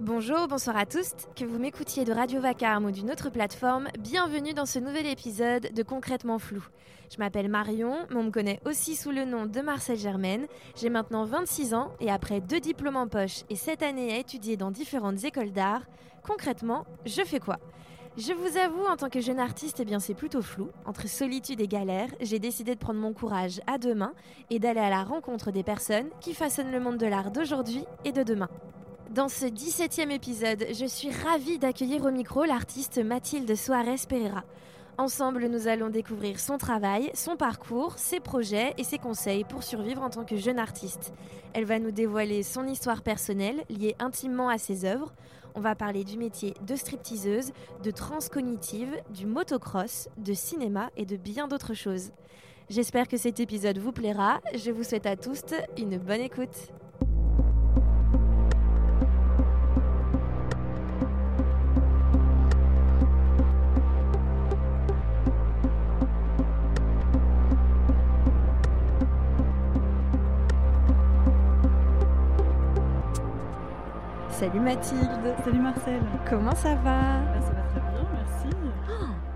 Bonjour, bonsoir à tous. Que vous m'écoutiez de Radio Vacarme ou d'une autre plateforme, bienvenue dans ce nouvel épisode de Concrètement Flou. Je m'appelle Marion, mais on me connaît aussi sous le nom de Marcel Germaine. J'ai maintenant 26 ans et après deux diplômes en poche et cette année à étudier dans différentes écoles d'art, concrètement, je fais quoi? Je vous avoue, en tant que jeune artiste, eh bien c'est plutôt flou. Entre solitude et galère, j'ai décidé de prendre mon courage à deux mains et d'aller à la rencontre des personnes qui façonnent le monde de l'art d'aujourd'hui et de demain. Dans ce 17e épisode, je suis ravie d'accueillir au micro l'artiste Mathilde Soares Pereira. Ensemble, nous allons découvrir son travail, son parcours, ses projets et ses conseils pour survivre en tant que jeune artiste. Elle va nous dévoiler son histoire personnelle liée intimement à ses œuvres. On va parler du métier de stripteaseuse, de transcognitive, du motocross, de cinéma et de bien d'autres choses. J'espère que cet épisode vous plaira. Je vous souhaite à tous une bonne écoute. Salut Mathilde. Salut Marcel. Comment ça va? Bah, Ça va très bien, merci.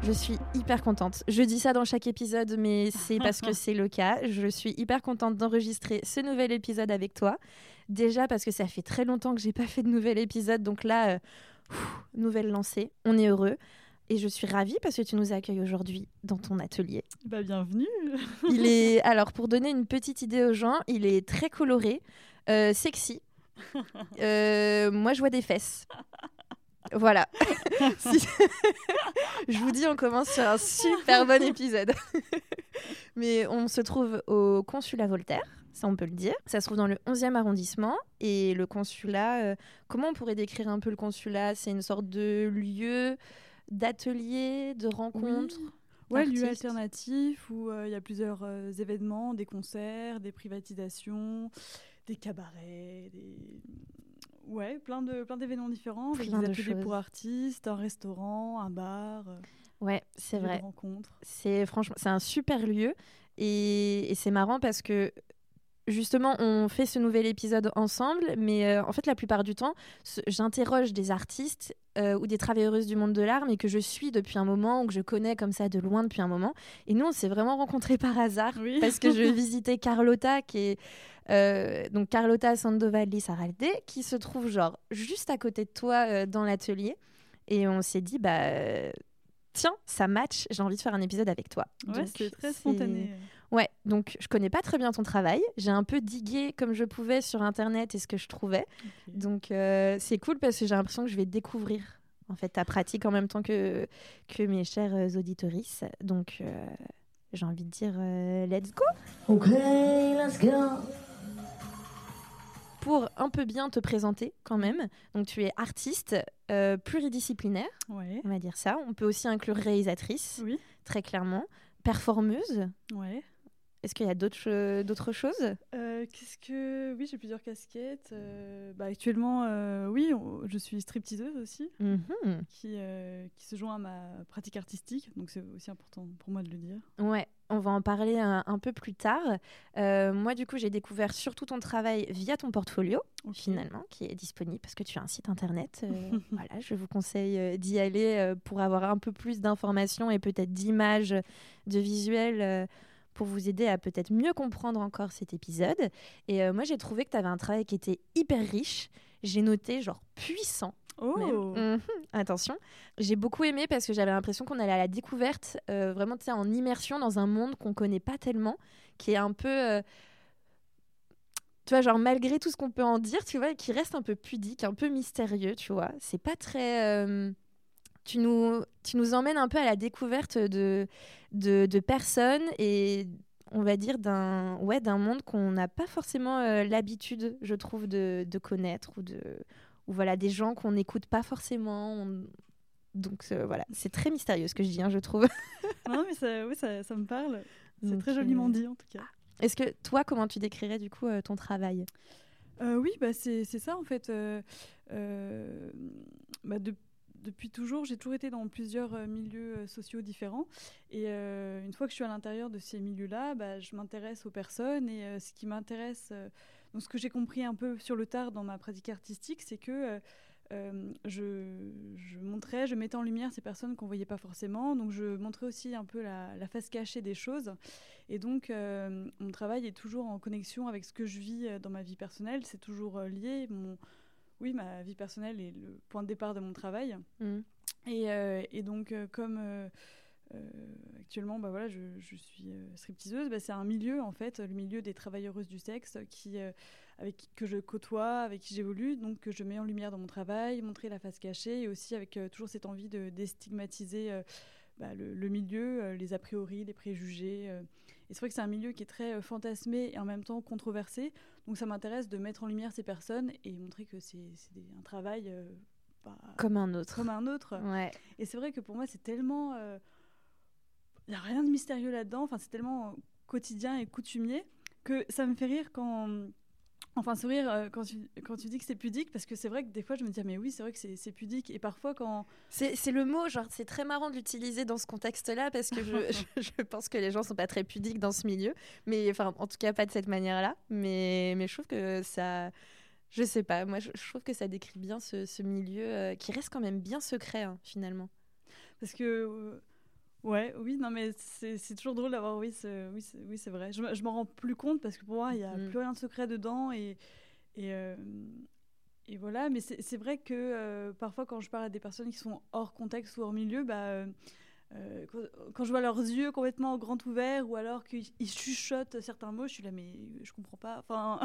Je suis hyper contente. Je dis ça dans chaque épisode, mais c'est parce que c'est le cas. Je suis hyper contente d'enregistrer ce nouvel épisode avec toi. Déjà parce que ça fait très longtemps que j'ai pas fait de nouvel épisode, donc là, euh, nouvelle lancée. On est heureux. Et je suis ravie parce que tu nous accueilles aujourd'hui dans ton atelier. Bah bienvenue. il est alors pour donner une petite idée aux gens, il est très coloré, euh, sexy. Euh, moi, je vois des fesses. Voilà. je vous dis, on commence sur un super bon épisode. Mais on se trouve au consulat Voltaire, ça on peut le dire. Ça se trouve dans le 11e arrondissement. Et le consulat, euh, comment on pourrait décrire un peu le consulat? C'est une sorte de lieu d'atelier, de rencontre oui. Ouais, lieu alternatif où euh, il y a plusieurs événements, des concerts, des privatisations, des cabarets, des... Ouais, plein de plein d'événements différents, plein des ateliers pour artistes, un restaurant, un bar. Euh, ouais, c'est vrai. Rencontres. C'est franchement, c'est un super lieu et, et c'est marrant parce que justement, on fait ce nouvel épisode ensemble, mais euh, en fait, la plupart du temps, j'interroge des artistes euh, ou des travailleuses du monde de l'art, mais que je suis depuis un moment ou que je connais comme ça de loin depuis un moment. Et nous, on s'est vraiment rencontrés par hasard parce que je visitais Carlotta, qui est euh, donc Carlotta Sandovalli Saralde, qui se trouve genre juste à côté de toi dans l'atelier. Et on s'est dit, bah tiens, ça match, j'ai envie de faire un épisode avec toi. Ouais, c'est très spontané. Ouais, donc je connais pas très bien ton travail. J'ai un peu digué comme je pouvais sur internet et ce que je trouvais. Donc euh, c'est cool parce que j'ai l'impression que je vais découvrir en fait ta pratique en même temps que, que mes chers euh, auditorices. Donc euh, j'ai envie de dire let's go. Ok, let's go. Pour un peu bien te présenter quand même, donc tu es artiste pluridisciplinaire, ouais. on va dire ça. On peut aussi inclure réalisatrice, oui. très clairement, performeuse. Ouais. Est-ce qu'il y a d'autres d'autres choses? Euh, Qu'est-ce que oui, j'ai plusieurs casquettes. Euh, bah, actuellement, euh, oui, je suis stripteaseuse aussi, mhm. qui qui se joint à ma pratique artistique. Donc c'est aussi important pour moi de le dire. Ouais, on va en parler un, peu plus tard. moi, du coup, j'ai découvert surtout ton travail via ton portfolio, finalement, qui est disponible parce que tu as un site internet. voilà, je vous conseille d'y aller pour avoir un peu plus d'informations et peut-être d'images, de visuels pour vous aider à peut-être mieux comprendre encore cet épisode. Et euh, moi, j'ai trouvé que tu avais un travail qui était hyper riche. J'ai noté genre puissant. Oh. Mhm. Attention, j'ai beaucoup aimé parce que j'avais l'impression qu'on allait à la découverte, euh, vraiment en immersion dans un monde qu'on connaît pas tellement, qui est un peu, euh, tu vois, genre malgré tout ce qu'on peut en dire, tu vois, qui reste un peu pudique, un peu mystérieux, tu vois. C'est pas très tu nous, tu nous emmènes un peu à la découverte de, de, personnes et on va dire d'un ouais, d'un monde qu'on n'a pas forcément euh, l'habitude, je trouve, de, de, connaître ou de ou voilà des gens qu'on n'écoute pas forcément. Donc euh, voilà, c'est très mystérieux ce que je dis, hein, je trouve. non mais ça, oui, ça, ça me parle. C'est très joliment euh, dit en tout cas. Est-ce que toi, comment tu décrirais du coup ton travail? Oui, bah, c'est ça en fait. Bah, de depuis toujours, j'ai toujours été dans plusieurs euh, milieux euh, sociaux différents. Et euh, une fois que je suis à l'intérieur de ces milieux-là, bah, je m'intéresse aux personnes. Et ce qui m'intéresse, donc ce que j'ai compris un peu sur le tard dans ma pratique artistique, c'est que je, montrais, je mettais en lumière ces personnes qu'on voyait pas forcément. Donc je montrais aussi un peu la, face cachée des choses. Et donc mon travail est toujours en connexion avec ce que je vis dans ma vie personnelle. C'est toujours lié. Oui, ma vie personnelle est le point de départ de mon travail. Mmh. Et, et, donc comme euh, actuellement, bah voilà, je, je suis euh, stripteaseuse. Bah, c'est un milieu, en fait, le milieu des travailleuses du sexe qui, euh, avec, que je côtoie, avec qui j'évolue, donc que je mets en lumière dans mon travail, montrer la face cachée et aussi avec toujours cette envie de déstigmatiser bah, le, milieu, les a priori, les préjugés. Et c'est vrai que c'est un milieu qui est très fantasmé et en même temps controversé. Donc ça m'intéresse de mettre en lumière ces personnes et montrer que c'est un travail. comme un autre. Comme un autre. Ouais. Et c'est vrai que pour moi, c'est tellement il n'y a rien de mystérieux là-dedans. Enfin, c'est tellement quotidien et coutumier que ça me fait rire quand. Enfin, sourire euh, quand, tu, quand tu dis que c'est pudique, parce que c'est vrai que des fois je me dis, ah, mais oui, c'est vrai que c'est pudique. Et parfois, quand. C'est le mot, genre, c'est très marrant de l'utiliser dans ce contexte-là, parce que je, je, pense que les gens sont pas très pudiques dans ce milieu. Mais, enfin, en tout cas, pas de cette manière-là. Mais, mais je trouve que ça. Je sais pas, moi, je, trouve que ça décrit bien ce, ce milieu euh, qui reste quand même bien secret, hein, finalement. Parce que. Euh, Ouais, oui, non, mais c'est toujours drôle d'avoir, oui, oui, oui, c'est vrai. Je, je m'en rends plus compte parce que pour moi, il n'y a mm. plus rien de secret dedans et, et, euh, et voilà. Mais c'est vrai que euh, parfois, quand je parle à des personnes qui sont hors contexte ou hors milieu, bah, euh, quand, je vois leurs yeux complètement grand ouverts ou alors qu'ils chuchotent certains mots, je suis là, mais je comprends pas. Enfin.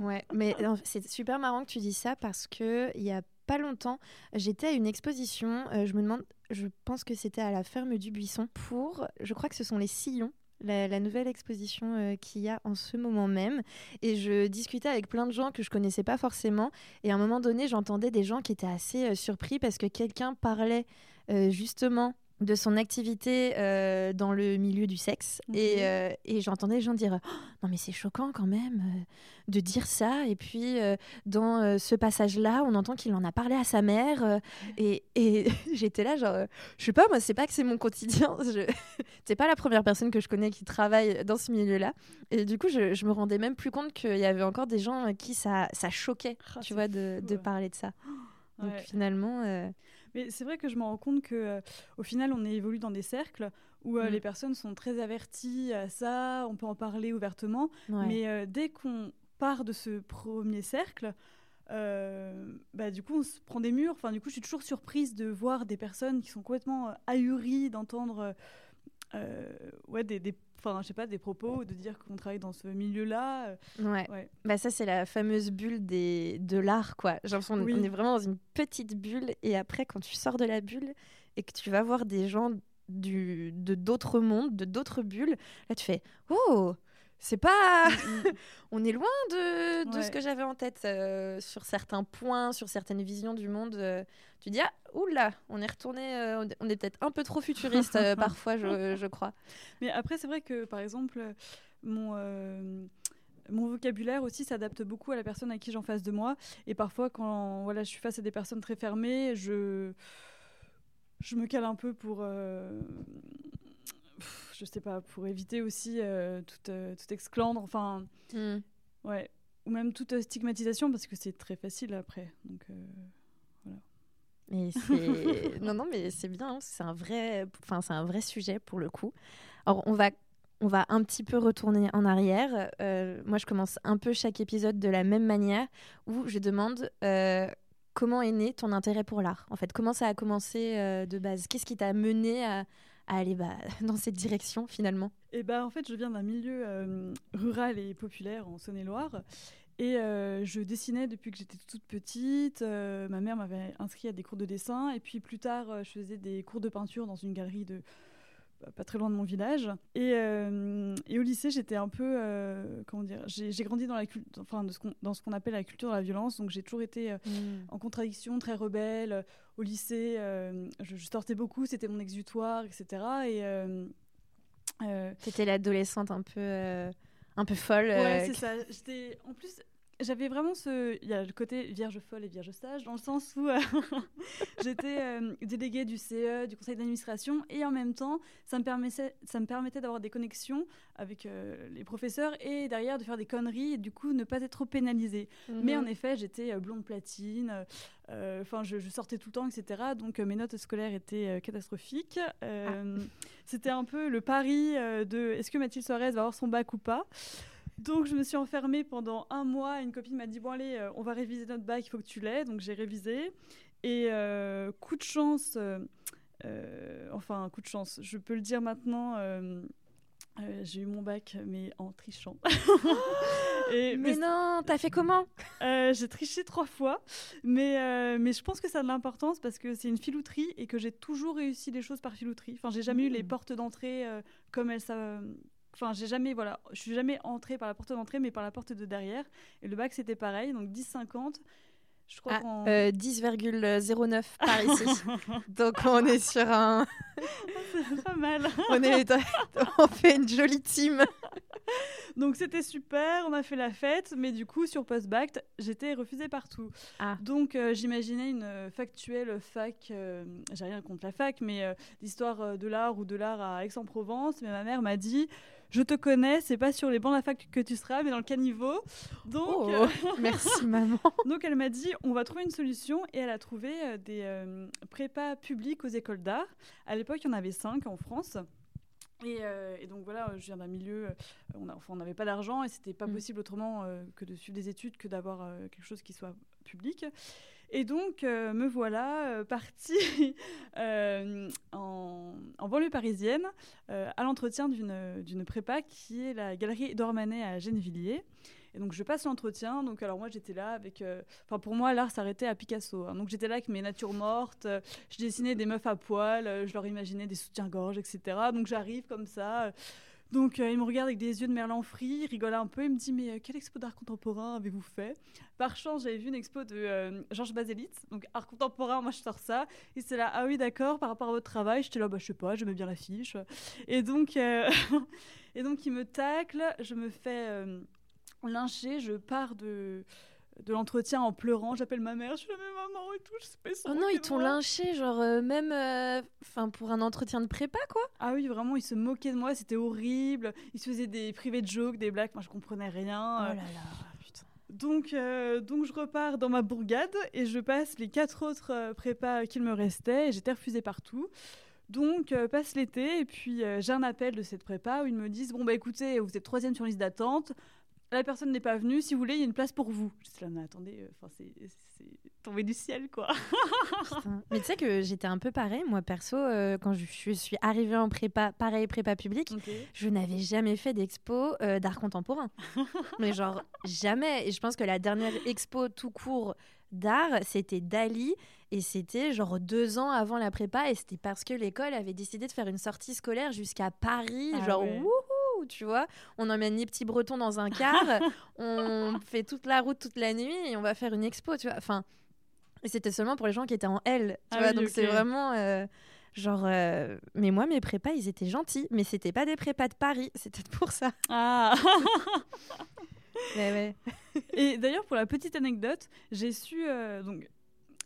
ouais, mais c'est super marrant que tu dis ça parce que il y a pas longtemps, j'étais à une exposition. je me demande je pense que c'était à la ferme du Buisson, pour, je crois que ce sont les sillons. La, nouvelle exposition euh, qu'il y a en ce moment même. Et je discutais avec plein de gens que je connaissais pas forcément. Et à un moment donné, j'entendais des gens qui étaient assez euh, surpris parce que quelqu'un parlait euh, justement de son activité euh, dans le milieu du sexe. Et, euh, et j'entendais les gens dire oh, Non, mais c'est choquant quand même euh, de dire ça. Et puis, dans ce passage-là, on entend qu'il en a parlé à sa mère. et, et j'étais là, genre, je sais pas, moi, c'est pas que c'est mon quotidien. Je... c'est pas la première personne que je connais qui travaille dans ce milieu-là. Et du coup, je, je me rendais même plus compte qu'il y avait encore des gens qui ça, ça choquait, ah, tu vois, de, de, parler de ça. Donc finalement. Mais c'est vrai que je me rends compte que euh, au final, on évolue dans des cercles où euh, mm. les personnes sont très averties à ça, on peut en parler ouvertement. Mais euh, dès qu'on part de ce premier cercle, bah, du coup, on se prend des murs. Enfin, du coup, je suis toujours surprise de voir des personnes qui sont complètement ahuries d'entendre ouais, des, des enfin je sais pas des propos de dire qu'on travaille dans ce milieu là euh, ouais. bah ça c'est la fameuse bulle des de l'art quoi. J'ai l'impression qu'on est vraiment dans une petite bulle et après quand tu sors de la bulle et que tu vas voir des gens du de d'autres mondes de d'autres bulles là tu fais oh c'est pas. Mm, mm. on est loin de, de ce que j'avais en tête euh, sur certains points, sur certaines visions du monde. Euh. tu dis, ah, oula, on est retourné, euh, on est peut-être un peu trop futuriste parfois, je, je, crois. Mais après, c'est vrai que, par exemple, mon. mon vocabulaire aussi s'adapte beaucoup à la personne à qui j'en face de moi. Et parfois, quand voilà, je suis face à des personnes très fermées, je, je me cale un peu pour, je sais pas, pour éviter aussi euh, toute, euh, tout exclandre, enfin, hmm. ouais, ou même toute stigmatisation parce que c'est très facile après. Donc euh, voilà. Mais non, non, mais c'est bien. Hein, c'est un vrai, enfin, c'est un vrai sujet pour le coup. Alors, on va on va un petit peu retourner en arrière. moi, je commence un peu chaque épisode de la même manière où je demande comment est né ton intérêt pour l'art. En fait, comment ça a commencé de base? Qu'est-ce qui t'a mené à, aller bah, dans cette direction finalement eh bah, en fait, je viens d'un milieu euh, rural et populaire en Saône-et-Loire. Et euh, je dessinais depuis que j'étais toute petite. Euh, ma mère m'avait inscrit à des cours de dessin. Et puis plus tard, je faisais des cours de peinture dans une galerie de, pas très loin de mon village. Et, euh, et au lycée, j'étais un peu, euh, comment dire, j'ai grandi dans la enfin, de ce dans ce qu'on appelle la culture de la violence. Donc j'ai toujours été euh, mm. en contradiction, très rebelle. Au lycée, je, sortais beaucoup, c'était mon exutoire, etc. Et c'était l'adolescente un peu, un peu folle. Ouais, c'est ça. J'étais, en plus, j'avais vraiment ce. Il y a le côté vierge folle et vierge sage, dans le sens où euh, j'étais euh, déléguée du CE, du conseil d'administration, et en même temps, ça me permettait, ça me permettait d'avoir des connexions avec euh, les professeurs et derrière de faire des conneries et du coup ne pas être trop pénalisée. Mais en mhm. effet, j'étais blonde platine, enfin, je, je, sortais tout le temps, etc. Donc mes notes scolaires étaient catastrophiques. Ah. C'était un peu le pari de est-ce que Mathilde Soares va avoir son bac ou pas? Donc je me suis enfermée pendant un mois. Une copine m'a dit bon allez, euh, on va réviser notre bac, il faut que tu l'aies. Donc j'ai révisé. Et euh, coup de chance, euh, enfin coup de chance, je peux le dire maintenant. j'ai eu mon bac, mais en trichant. Et, mais, non, t'as fait comment? J'ai triché trois fois, mais, mais je pense que ça a de l'importance parce que c'est une filouterie et que j'ai toujours réussi les choses par filouterie. Enfin, j'ai jamais eu les mmh. portes d'entrée comme elles, Enfin, j'ai jamais, voilà, je suis jamais entrée par la porte d'entrée, mais par la porte de derrière. Et le bac, c'était pareil, donc 10,50. Je crois ah, 10,09 euh, par ici. donc on est sur un. c'est pas mal. on, est... on fait une jolie team. donc c'était super, on a fait la fête, mais du coup sur post-bac, j'étais refusée partout. Ah. Donc euh, j'imaginais une factuelle fac, euh, j'ai rien contre la fac, mais l'histoire de l'art ou de l'art à Aix-en-Provence. Mais ma mère m'a dit je te connais, c'est pas sur les bancs de la fac que tu seras, mais dans le caniveau. Donc, oh, euh, merci maman. Donc elle m'a dit, on va trouver une solution, et elle a trouvé euh, des euh, prépas publics aux écoles d'art. À l'époque, il y en avait cinq en France. Et, donc voilà, je viens d'un milieu, on enfin, n'avait pas d'argent et c'était pas mm. possible autrement que de suivre des études que d'avoir quelque chose qui soit public. Et donc, euh, me voilà euh, partie euh, en, banlieue parisienne à l'entretien d'une prépa qui est la galerie Dormanet à Gennevilliers. Et donc, je passe l'entretien. Donc, alors moi, j'étais là avec. Enfin, pour moi, l'art s'arrêtait à Picasso. Hein. Donc, j'étais là avec mes natures mortes. je dessinais des meufs à poil. je leur imaginais des soutiens-gorge, etc. Donc, j'arrive comme ça. Donc euh, il me regarde avec des yeux de merlan frit, il rigole un peu, il me dit mais euh, quelle expo d'art contemporain avez-vous fait? Par chance j'avais vu une expo de euh, Georges Baselitz, donc art contemporain, moi je sors ça, et c'est là ah oui d'accord par rapport à votre travail, j'étais là bah je sais pas, j'aimais bien l'affiche, et donc et donc il me tacle, je me fais lyncher, je pars de de l'entretien en pleurant. J'appelle ma mère, je suis la même maman et tout, je sais pas Oh non, ils t'ont lynché, genre euh, même euh, pour un entretien de prépa, quoi. Ah oui, vraiment, ils se moquaient de moi, c'était horrible. Ils se faisaient des privés de jokes, des blagues, moi je comprenais rien. Oh là là, putain. Donc, euh, donc je repars dans ma bourgade et je passe les quatre autres prépas qu'il me restait et j'étais refusée partout. Donc, passe l'été, et puis j'ai un appel de cette prépa où ils me disent Bon, bah écoutez, vous êtes troisième sur liste d'attente, la personne n'est pas venue, si vous voulez, il y a une place pour vous. Je là, mais attendez, euh, c'est tombé du ciel, quoi. mais tu sais que j'étais un peu pareil, moi perso, euh, quand je, suis arrivée en prépa, pareil, prépa publique, je n'avais jamais fait d'expo euh, d'art contemporain. mais genre, jamais. Et je pense que la dernière expo tout court d'art, c'était Dali. Et c'était genre deux ans avant la prépa. Et c'était parce que l'école avait décidé de faire une sortie scolaire jusqu'à Paris. Ah genre, wouhou tu vois. On emmène les petits bretons dans un car, on fait toute la route toute la nuit et on va faire une expo, tu vois. Enfin, et c'était seulement pour les gens qui étaient en L, tu ah vois. donc c'est vraiment. Euh, genre, euh, mais moi, mes prépas, ils étaient gentils, mais c'était pas des prépas de Paris, c'était pour ça. Ah ouais. Et d'ailleurs, pour la petite anecdote, j'ai su, euh, donc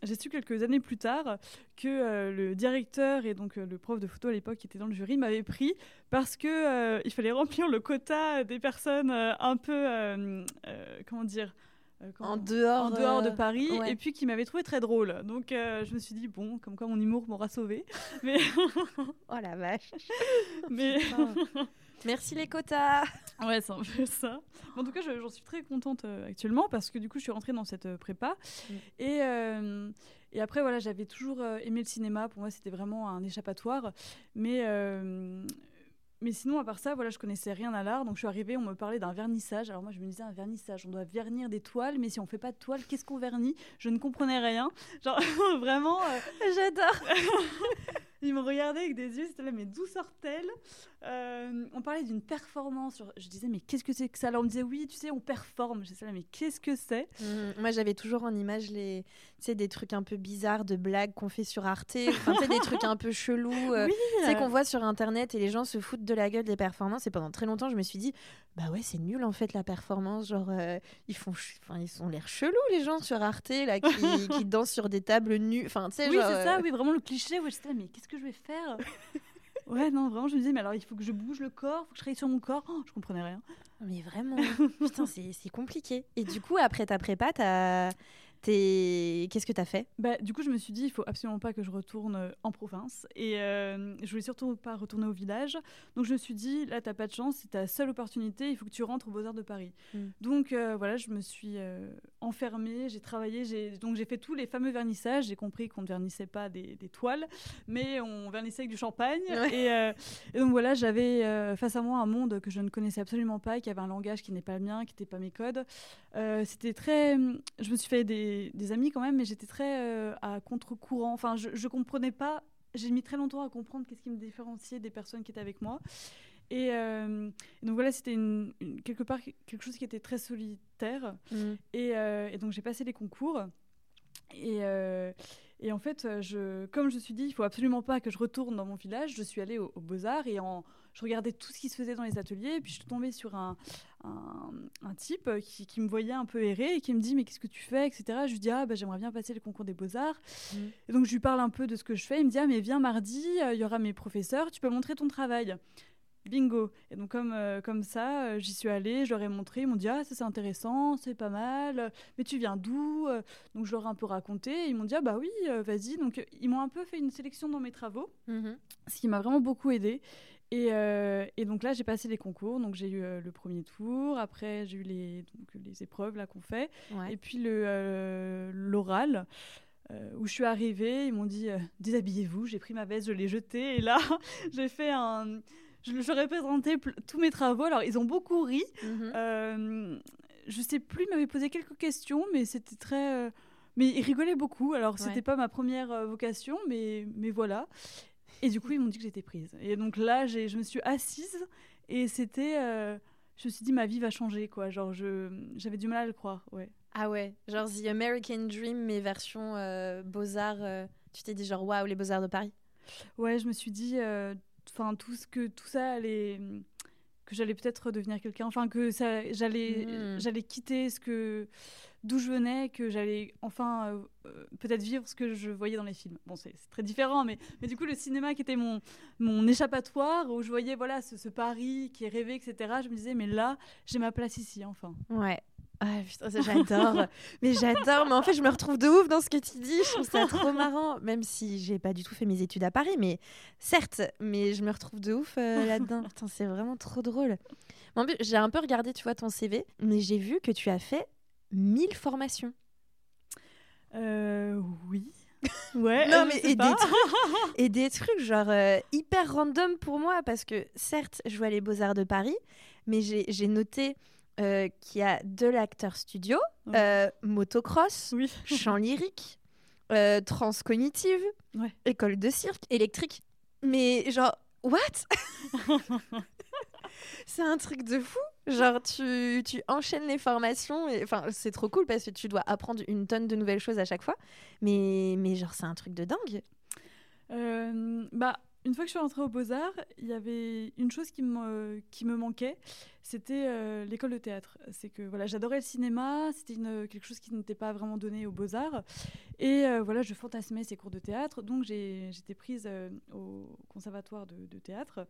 j'ai su quelques années plus tard que euh, le directeur et donc euh, le prof de photo à l'époque qui était dans le jury m'avait pris parce que euh, il fallait remplir le quota des personnes un peu comment dire en dehors, en dehors de Paris et puis qui m'avait trouvé très drôle. Donc je me suis dit bon comme quoi mon humour m'aura sauvé mais oh la vache. Mais Merci les quotas. Ouais, c'est un peu ça. en tout cas, j'en suis très contente euh, actuellement parce que du coup, je suis rentrée dans cette euh, prépa. Mm. Et, euh, et après, voilà, j'avais toujours aimé le cinéma. Pour moi, c'était vraiment un échappatoire. Mais mais sinon, à part ça, voilà, je connaissais rien à l'art. Donc, je suis arrivée, on me parlait d'un vernissage. Alors, moi, je me disais, un vernissage, on doit vernir des toiles, mais si on fait pas de toiles, qu'est-ce qu'on vernit? Je ne comprenais rien. Genre, vraiment. J'adore Il me regardait avec des yeux, c'était là, mais d'où sort-elle euh, On parlait d'une performance. Je disais, mais qu'est-ce que c'est que ça? Alors on me disait, oui, tu sais, on performe. Je disais, là, mais qu'est-ce que c'est? Mmh, Moi, j'avais toujours en image les, tu sais, des trucs un peu bizarres de blagues qu'on fait sur Arte, enfin, tu sais, des trucs un peu chelous, euh, tu sais, qu'on voit sur Internet et les gens se foutent de la gueule des performances. Et pendant très longtemps, je me suis dit, bah ouais, c'est nul en fait la performance. Genre, euh, ils font, enfin, ils ont l'air chelous les gens sur Arte là, qui, qui dansent sur des tables nues. Enfin, tu sais, oui, genre, c'est ça, euh, oui, vraiment le cliché. Ouais, j'étais là, mais qu'est-ce que je vais faire? Ouais, non, vraiment, je me disais, mais alors il faut que je bouge le corps, il faut que je travaille sur mon corps. Oh, je comprenais rien. Mais vraiment, putain, c'est c'est compliqué. Et du coup, après ta prépa, t'as Qu'est-ce que t'as fait? Bah, du coup, je me suis dit, il faut absolument pas que je retourne euh, en province. Et euh, je voulais surtout pas retourner au village. Donc, je me suis dit, là, t'as pas de chance, c'est ta seule opportunité, il faut que tu rentres aux Beaux-Arts de Paris. Mm. Donc, euh, voilà, je me suis euh, enfermée, j'ai travaillé, donc j'ai fait tous les fameux vernissages. J'ai compris qu'on ne vernissait pas des, des toiles, mais on vernissait avec du champagne. Ouais. Et, et donc, voilà, j'avais face à moi un monde que je ne connaissais absolument pas, qui avait un langage qui n'est pas le mien, qui n'était pas mes codes. C'était très. Je me suis fait des, des amis quand même, mais j'étais très euh, à contre-courant. Enfin, je, je comprenais pas. J'ai mis très longtemps à comprendre qu'est-ce qui me différenciait des personnes qui étaient avec moi. Et, euh, donc voilà, c'était une- une- quelque part quelque chose qui était très solitaire. Et, euh, et donc j'ai passé les concours. Et, euh, et en fait, je, comme je me suis dit, il faut absolument pas que je retourne dans mon village, je suis allée au, au Beaux-Arts et en, je regardais tout ce qui se faisait dans les ateliers. Et puis je suis tombée sur un, un, un type qui, qui me voyait un peu errer et qui me dit Mais qu'est-ce que tu fais etc. Je lui dis Ah, bah, j'aimerais bien passer le concours des Beaux-Arts. Mhm. Et donc je lui parle un peu de ce que je fais. Il me dit Ah, mais viens mardi, euh, il y aura mes professeurs, tu peux montrer ton travail. Bingo. Et donc comme, euh, comme ça, euh, j'y suis allée, je leur ai montré, ils m'ont dit ah ça c'est intéressant, c'est pas mal, euh, mais tu viens d'où Euh, Donc je leur ai un peu raconté, et ils m'ont dit ah bah oui, euh, vas-y. Donc euh, ils m'ont un peu fait une sélection dans mes travaux, Mhm. ce qui m'a vraiment beaucoup aidé. Et, euh, et donc là j'ai passé les concours, donc j'ai eu euh, le premier tour, après j'ai eu les, donc, les épreuves là qu'on fait, Ouais. et puis le euh, l'oral. où je suis arrivée, ils m'ont dit déshabillez-vous. J'ai pris ma veste, je l'ai jetée et là j'ai fait un, je, je représentais pl- tous mes travaux. Alors ils ont beaucoup ri. Mhm. Euh, je sais plus, ils m'avaient posé quelques questions, mais c'était très, mais ils rigolaient beaucoup. Alors Ouais. c'était pas ma première euh, vocation, mais mais voilà. Et du coup ils m'ont dit que j'étais prise. Et donc là j'ai, je me suis assise et c'était, euh, je me suis dit ma vie va changer quoi. Genre je, j'avais du mal à le croire. Ouais. Ah ouais, genre The American Dream, mais version euh, Beaux-Arts. euh, tu t'es dit genre waouh, les Beaux-Arts de Paris Ouais, je me suis dit, euh, enfin tout ce que tout ça allait, que j'allais peut-être devenir quelqu'un, enfin que ça, j'allais, Mhm. j'allais quitter ce que, d'où je venais, que j'allais enfin euh, euh, peut-être vivre ce que je voyais dans les films. Bon, c'est très différent, mais mais du coup le cinéma qui était mon mon échappatoire où je voyais voilà ce, ce Paris qui est rêvé, etc. Je me disais mais là j'ai ma place ici enfin. Ouais. Ah putain, ça, j'adore. mais j'adore. Mais en fait, je me retrouve de ouf dans ce que tu dis. Je trouve ça trop marrant. Même si j'ai pas du tout fait mes études à Paris, mais certes, mais je me retrouve de ouf euh, là-dedans. Putain, c'est vraiment trop drôle. Mais en plus, j'ai un peu regardé, tu vois, ton CV, mais j'ai vu que tu as fait 1000 formations. Euh, oui. Ouais. Non, mais et des, trucs, et des trucs genre euh, hyper random pour moi parce que certes, je vois les Beaux-Arts de Paris, mais j'ai noté euh, qu'il y a de l'acteur studio, Ouais. euh, motocross, Oui. chant lyrique, transcognitive, Ouais. école de cirque, électrique. Mais genre, what? C'est un truc de fou. Genre, tu, tu enchaînes les formations. et Enfin, c'est trop cool parce que tu dois apprendre une tonne de nouvelles choses à chaque fois. Mais, mais genre, c'est un truc de dingue. Euh, bah, une fois que je suis rentrée aux Beaux-Arts, il y avait une chose qui me, qui me manquait, c'était euh, l'école de théâtre. C'est que voilà, j'adorais le cinéma, c'était quelque chose qui n'était pas vraiment donné aux Beaux-Arts. Et euh, voilà, je fantasmais ces cours de théâtre, donc j'étais prise au conservatoire de, de théâtre.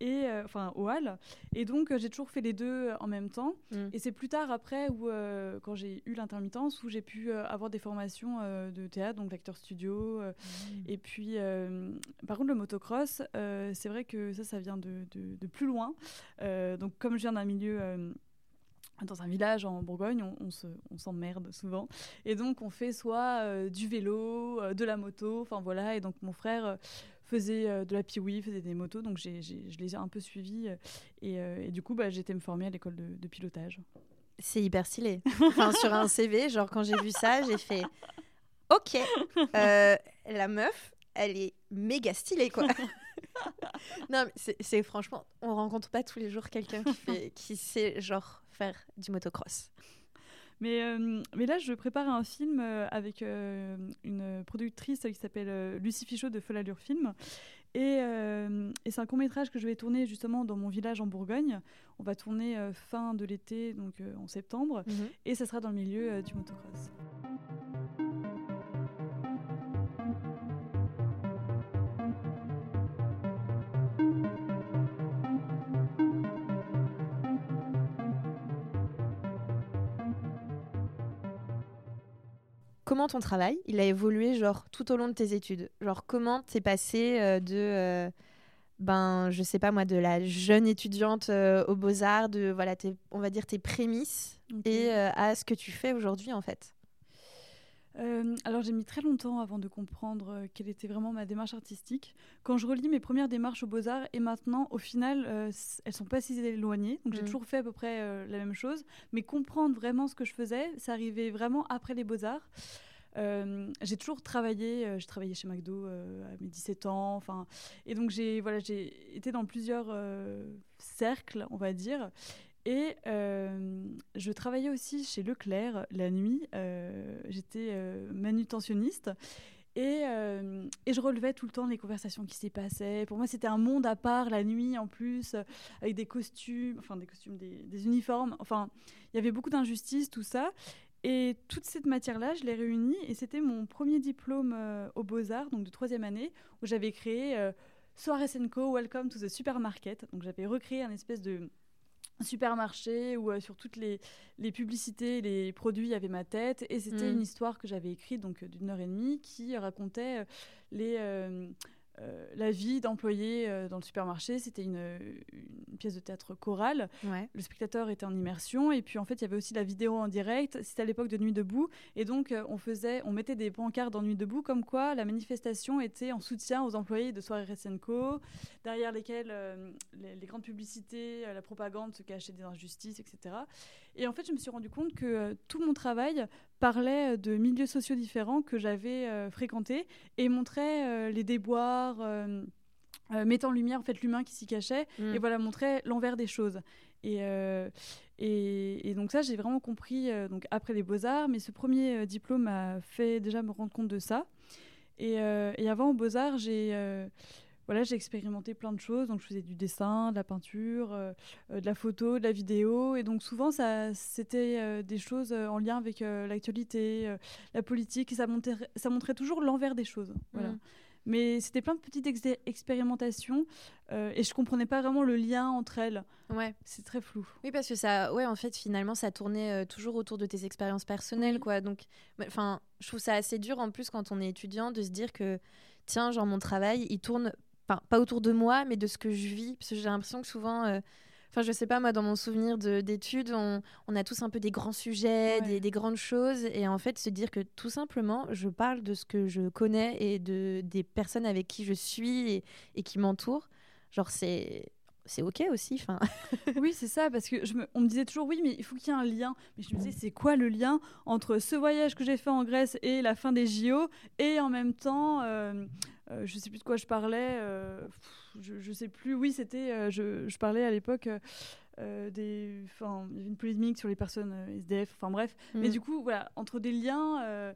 Et euh, enfin au hall et donc euh, j'ai toujours fait les deux en même temps Mm. et c'est plus tard après où euh, quand j'ai eu l'intermittence où j'ai pu euh, avoir des formations euh, de théâtre donc l'acteur studio euh, et puis, euh, par contre, le motocross, euh, c'est vrai que ça, ça vient de, de- de plus loin. Euh, donc, comme je viens d'un milieu, euh, dans un village en Bourgogne, on, on se- on s'emmerde souvent. Et donc, on fait soit euh, du vélo, euh, de la moto, enfin voilà. Et donc, mon frère euh, faisait euh, de la piwi, faisait des motos, donc j'ai, j'ai- je les ai un peu suivis. euh, et, euh, et du coup, bah, été me former à l'école de, de pilotage. C'est hyper stylé. Enfin, sur un CV, genre, quand j'ai vu ça, j'ai fait Ok, euh, la meuf, elle est méga stylée, quoi. non, mais c'est franchement, on rencontre pas tous les jours quelqu'un qui, fait- qui sait, genre, faire du motocross. Mais, euh, mais là, je prépare un film euh, avec euh, une productrice qui s'appelle Lucie Fichot de Folle Allure Film. Et, et c'est un court métrage que je vais tourner justement dans mon village en Bourgogne. On va tourner fin de l'été, donc en septembre, mhm. et ça sera dans le milieu du motocross. Comment ton travail, il a évolué genre tout au long de tes études? Genre comment t'es passé euh, de euh, ben je sais pas moi de la jeune étudiante euh, aux Beaux-Arts de voilà on va dire tes prémices et à ce que tu fais aujourd'hui en fait? Alors j'ai mis très longtemps avant de comprendre quelle était vraiment ma démarche artistique. Quand je relis mes premières démarches aux beaux-arts et maintenant, au final, elles sont pas si éloignées. Donc j'ai mm. toujours fait à peu près la même chose. Mais comprendre vraiment ce que je faisais, ça arrivait vraiment après les beaux-arts. Euh, j'ai toujours travaillé, euh, j'ai travaillé chez McDo euh, à mes 17 ans, enfin, et donc j'ai voilà, j'ai été dans plusieurs cercles, on va dire, et je travaillais aussi chez Leclerc la nuit. J'étais manutentionniste. Et, et, je relevais tout le temps les conversations qui s'y passaient. Pour moi, c'était un monde à part, la nuit en plus, avec des costumes, enfin des costumes, des uniformes. Enfin, il y avait beaucoup d'injustices, tout ça. Et toute cette matière-là, je l'ai réunie et c'était mon premier diplôme euh, aux Beaux-Arts, donc de troisième année, où j'avais créé euh, Soirée Co, Welcome to the Supermarket. Donc j'avais recréé un espèce de supermarché où euh, sur toutes les, les, publicités, les produits, il y avait ma tête. Et c'était mmh. une histoire que j'avais écrite donc d'une heure et demie qui racontait les euh, la vie d'employé euh, dans le supermarché, c'était une, pièce de théâtre chorale. Le spectateur était en immersion et puis en fait il y avait aussi la vidéo en direct. C'était à l'époque de Nuit debout et donc euh, on faisait, on mettait des pancartes dans Nuit debout comme quoi la manifestation était en soutien aux employés de Soirée Ressenco, derrière lesquels les, les, grandes publicités, la propagande se cachaient des injustices, etc. Et en fait je me suis rendu compte que tout mon travail parlait euh, de milieux sociaux différents que j'avais euh, fréquentés et montrait euh, les déboires, mettant en lumière en fait l'humain qui s'y cachait mm. et voilà montrait l'envers des choses. Et, et, donc ça j'ai vraiment compris donc après les beaux arts, mais ce premier diplôme m'a fait déjà me rendre compte de ça. Et, et avant aux beaux arts j'ai voilà, j'ai expérimenté plein de choses. Donc, je faisais du dessin, de la peinture, euh, euh, de la photo, de la vidéo. Et donc, souvent, ça, c'était euh, des choses en lien avec l'actualité, la politique. Et ça montrait, ça montrait toujours l'envers des choses. Voilà. Mmh. Mais c'était plein de petites expérimentations et je comprenais pas vraiment le lien entre elles. Ouais. C'est très flou. Oui, parce que ça, ouais, en fait, finalement, ça tournait toujours autour de tes expériences personnelles, mmh. quoi. Donc, enfin, je trouve ça assez dur en plus quand on est étudiant de se dire que, tiens, genre mon travail, il tourne pas autour de moi, mais de ce que je vis. Parce que j'ai l'impression que souvent, euh, enfin, je sais pas, moi, dans mon souvenir d'études, on, on, a tous un peu des grands sujets, des, des, grandes choses. Et en fait, se dire que tout simplement, je parle de ce que je connais et de, des personnes avec qui je suis et, et qui m'entourent. Genre, c'est c'est ok aussi. Oui, c'est ça, parce que je me, on me disait toujours oui, mais il faut qu'il y ait un lien. Mais je me disais, c'est quoi le lien entre ce voyage que j'ai fait en Grèce et la fin des JO et en même temps, euh, euh, je sais plus de quoi je parlais. Euh, je, je sais plus. Oui, c'était. Euh, je, je, parlais à l'époque. des, enfin, il y avait une polémique sur les personnes SDF, enfin bref. Mais mm. du coup, voilà, entre des liens,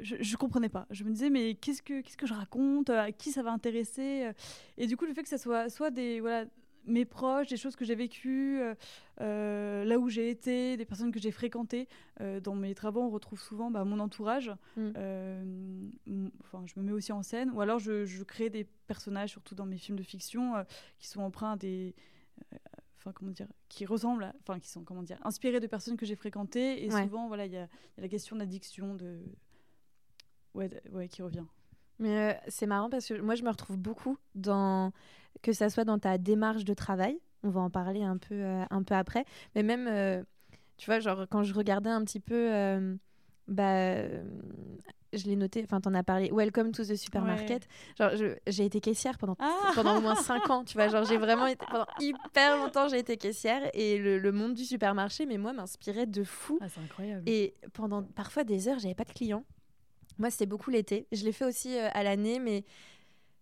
je, je comprenais pas. Je me disais, mais qu'est-ce que, qu'est-ce que je raconte? À qui ça va intéresser? Et du coup, le fait que ça soit soit des, voilà, mes proches, des choses que j'ai vécues, euh, euh, là où j'ai été, des personnes que j'ai fréquentées. Euh, dans mes travaux, on retrouve souvent bah, mon entourage. Mm. Enfin, je me mets aussi en scène, ou alors je, crée des personnages, surtout dans mes films de fiction, qui sont empreints des enfin comment dire, qui ressemblent, enfin qui sont comment dire, inspirés de personnes que j'ai fréquentées. Et souvent, voilà, il y, a la question d'addiction, de, ouais, ouais, qui revient. Mais c'est marrant parce que moi, je me retrouve beaucoup dans que ça soit dans ta démarche de travail, on va en parler un peu, euh, un peu après, mais même, euh, tu vois, genre quand je regardais un petit peu, euh, bah, je l'ai noté, enfin, t'en as parlé, Welcome to the Supermarket. Genre, j'ai été caissière pendant, ah pendant au moins 5 ans, tu vois, genre, j'ai vraiment été, pendant hyper longtemps, j'ai été caissière et le, monde du supermarché, mais moi, m'inspirait de fou. Ah, c'est incroyable. Et pendant parfois des heures, j'avais pas de clients. Moi, c'était beaucoup l'été. Je l'ai fait aussi à l'année, mais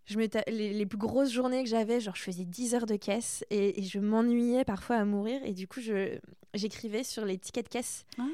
je me les, les, plus grosses journées que j'avais, genre je faisais 10 heures de caisse et, je m'ennuyais parfois à mourir. Et du coup, j'écrivais sur les tickets de caisse. Ah.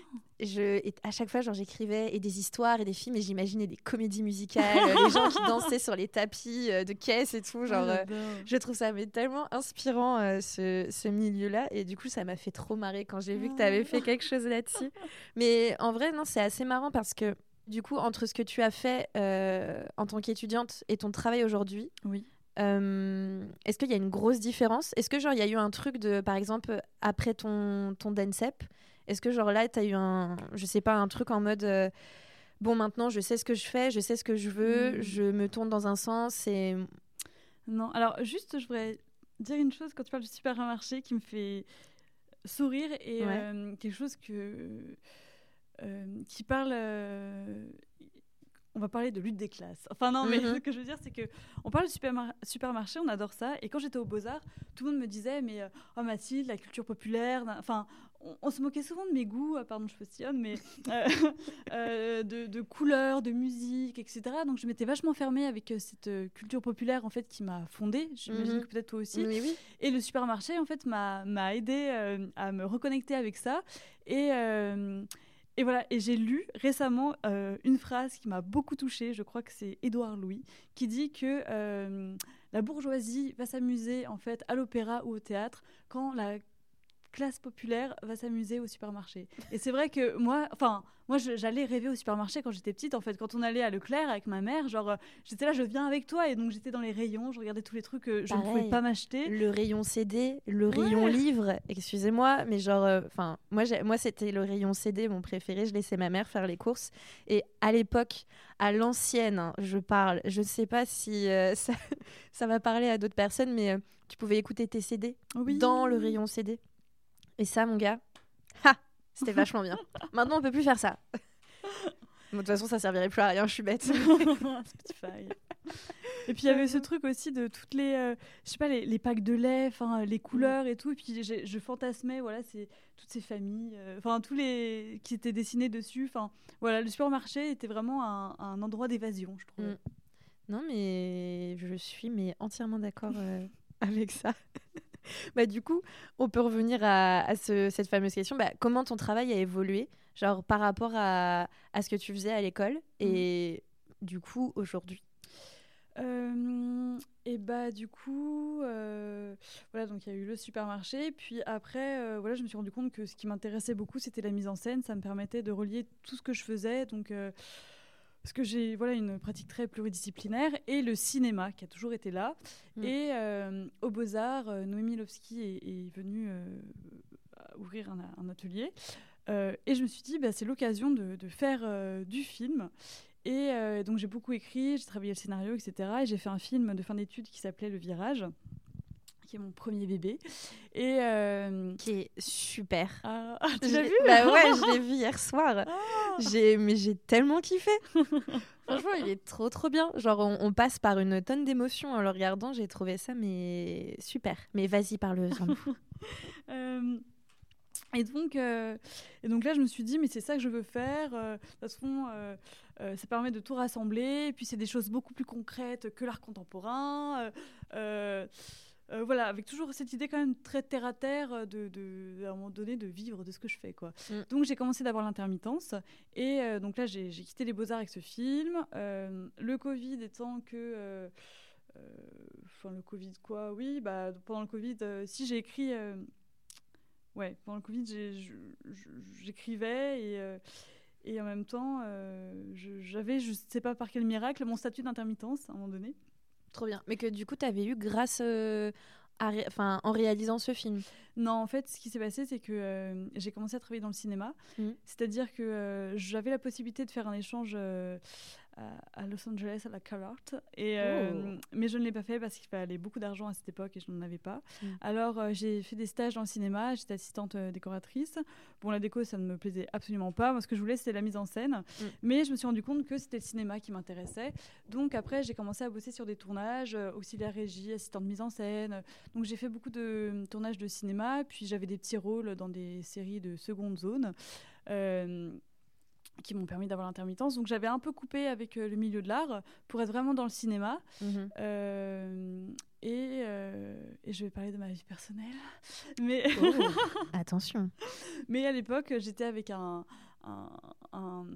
Je, à chaque fois, genre j'écrivais et des histoires et des films et j'imaginais des comédies musicales, les gens qui dansaient sur les tapis euh, de caisse et tout. Genre, euh, je trouve ça mais tellement inspirant euh, ce, ce milieu-là. Et du coup, ça m'a fait trop marrer quand j'ai vu que tu avais fait quelque chose là-dessus. Mais en vrai, non, c'est assez marrant parce que du coup, entre ce que tu as fait euh, en tant qu'étudiante et ton travail aujourd'hui, oui. Euh, est-ce qu'il y a une grosse différence? Est-ce que genre il y a eu un truc de, par exemple, après ton ton DENSEP, est-ce que genre là tu as eu un, je sais pas, un truc en mode euh, bon maintenant je sais ce que je fais, je sais ce que je veux, hmm. je me tourne dans un sens et non. Alors juste, je voudrais dire une chose quand tu parles du supermarché qui me fait sourire et quelque chose que euh, qui parle euh, on va parler de lutte des classes. Enfin non, mais mhm. ce que je veux dire, c'est que on parle de supermarché, on adore ça. Et quand j'étais au Beaux Arts, tout le monde me disait, mais euh, oh Mathilde, la culture populaire. Enfin, on, se moquait souvent de mes goûts, pardon, je postillonne, mais de, de, couleurs, de musique, etc. Donc je m'étais vachement fermée avec cette culture populaire en fait qui m'a fondée. J'imagine mhm. que peut-être toi aussi. Oui, oui. Et le supermarché en fait m'a aidé à me reconnecter avec ça et et voilà, et j'ai lu récemment euh, une phrase qui m'a beaucoup touchée, je crois que c'est Édouard Louis, qui dit que euh, la bourgeoisie va s'amuser en fait à l'opéra ou au théâtre quand la classe populaire va s'amuser au supermarché. Et c'est vrai que moi, enfin, moi, j'allais rêver au supermarché quand j'étais petite. En fait, quand on allait à Leclerc avec ma mère, genre, euh, j'étais là, je viens avec toi. Et donc, j'étais dans les rayons, je regardais tous les trucs que je ne pouvais pas m'acheter. Le rayon CD, le rayon livre, excusez-moi, mais genre, euh, enfin, moi, moi, c'était le rayon CD, mon préféré. Je laissais ma mère faire les courses. Et à l'époque, à l'ancienne, hein, je parle, je ne sais pas si euh, ça, ça, va parler à d'autres personnes, mais tu pouvais écouter tes CD dans le rayon CD. Et ça, mon gars, c'était vachement bien. Maintenant, on peut plus faire ça. de toute façon, ça servirait plus à rien, je suis bête. Et puis il y avait ce truc aussi de toutes les, euh, je sais pas, les, packs de lait, les couleurs et tout. Et puis je fantasmais, voilà, c'est toutes ces familles, euh, enfin tous les qui étaient dessinés dessus. Enfin voilà, le supermarché était vraiment un, endroit d'évasion, je trouve. Mm. Non, mais je suis mais entièrement d'accord euh, avec ça. bah, du coup, on peut revenir à, cette fameuse question. Bah, comment ton travail a évolué, genre par rapport à, ce que tu faisais à l'école et mmh. du coup aujourd'hui? Euh, et bah du coup, euh, voilà, donc il y a eu le supermarché. Puis après, euh, voilà, je me suis rendu compte que ce qui m'intéressait beaucoup, c'était la mise en scène. Ça me permettait de relier tout ce que je faisais. Donc parce que j'ai voilà une pratique très pluridisciplinaire et le cinéma qui a toujours été là. Mm. Et euh, au Beaux Arts, euh, Noémie Lovski est, venue euh, ouvrir un, atelier et je me suis dit bah, c'est l'occasion de, de, faire du film. Et donc j'ai beaucoup écrit, j'ai travaillé le scénario, etc. Et j'ai fait un film de fin d'études qui s'appelait Le Virage qui est mon premier bébé. Et euh, qui est super. Ah, ah tu l'as vu? Bah ouais, je l'ai vu hier soir. Ah. J'ai mais j'ai tellement kiffé. Franchement, il est trop trop bien. Genre on, passe par une tonne d'émotions en le regardant, j'ai trouvé ça mais super. Mais vas-y parle sans euh, et donc, euh, et donc là, je me suis dit, mais c'est ça que je veux faire. de toute façon, ça permet de tout rassembler. Et puis, c'est des choses beaucoup plus concrètes que l'art contemporain. Euh, voilà, avec toujours cette idée quand même très terre à terre euh, de, à un moment donné de vivre de ce que je fais quoi. Mm. Donc j'ai commencé d'avoir l'intermittence et euh, donc là j'ai quitté les beaux arts avec ce film. le Covid étant que enfin le Covid quoi, oui bah pendant le Covid si j'ai écrit ouais pendant le Covid j'écrivais et et en même temps, j'avais, je ne sais pas par quel miracle, mon statut d'intermittence à un moment donné. Trop bien. Mais que du coup, tu avais eu grâce euh, à, enfin, en réalisant ce film Non, en fait, ce qui s'est passé, c'est que euh, j'ai commencé à travailler dans le cinéma. Mmh. C'est-à-dire que euh, j'avais la possibilité de faire un échange à, Los Angeles, à la CalArt. Et, euh, oh. Mais je ne l'ai pas fait parce qu'il fallait beaucoup d'argent à cette époque et je n'en avais pas. Mm. Alors euh, j'ai fait des stages dans le cinéma, j'étais assistante euh, décoratrice. Bon, la déco, ça ne me plaisait absolument pas. Moi, ce que je voulais, c'était la mise en scène. Mm. Mais je me suis rendu compte que c'était le cinéma qui m'intéressait. Donc après, j'ai commencé à bosser sur des tournages, auxiliaire régie, assistante mise en scène. Donc j'ai fait beaucoup de tournages de cinéma. Puis j'avais des petits rôles dans des séries de seconde zone. Qui m'ont permis d'avoir l'intermittence. Donc j'avais un peu coupé avec le milieu de l'art pour être vraiment dans le cinéma. Mhm. et, et, je vais parler de ma vie personnelle. Mais oh, attention. Mais à l'époque, j'étais avec un, un,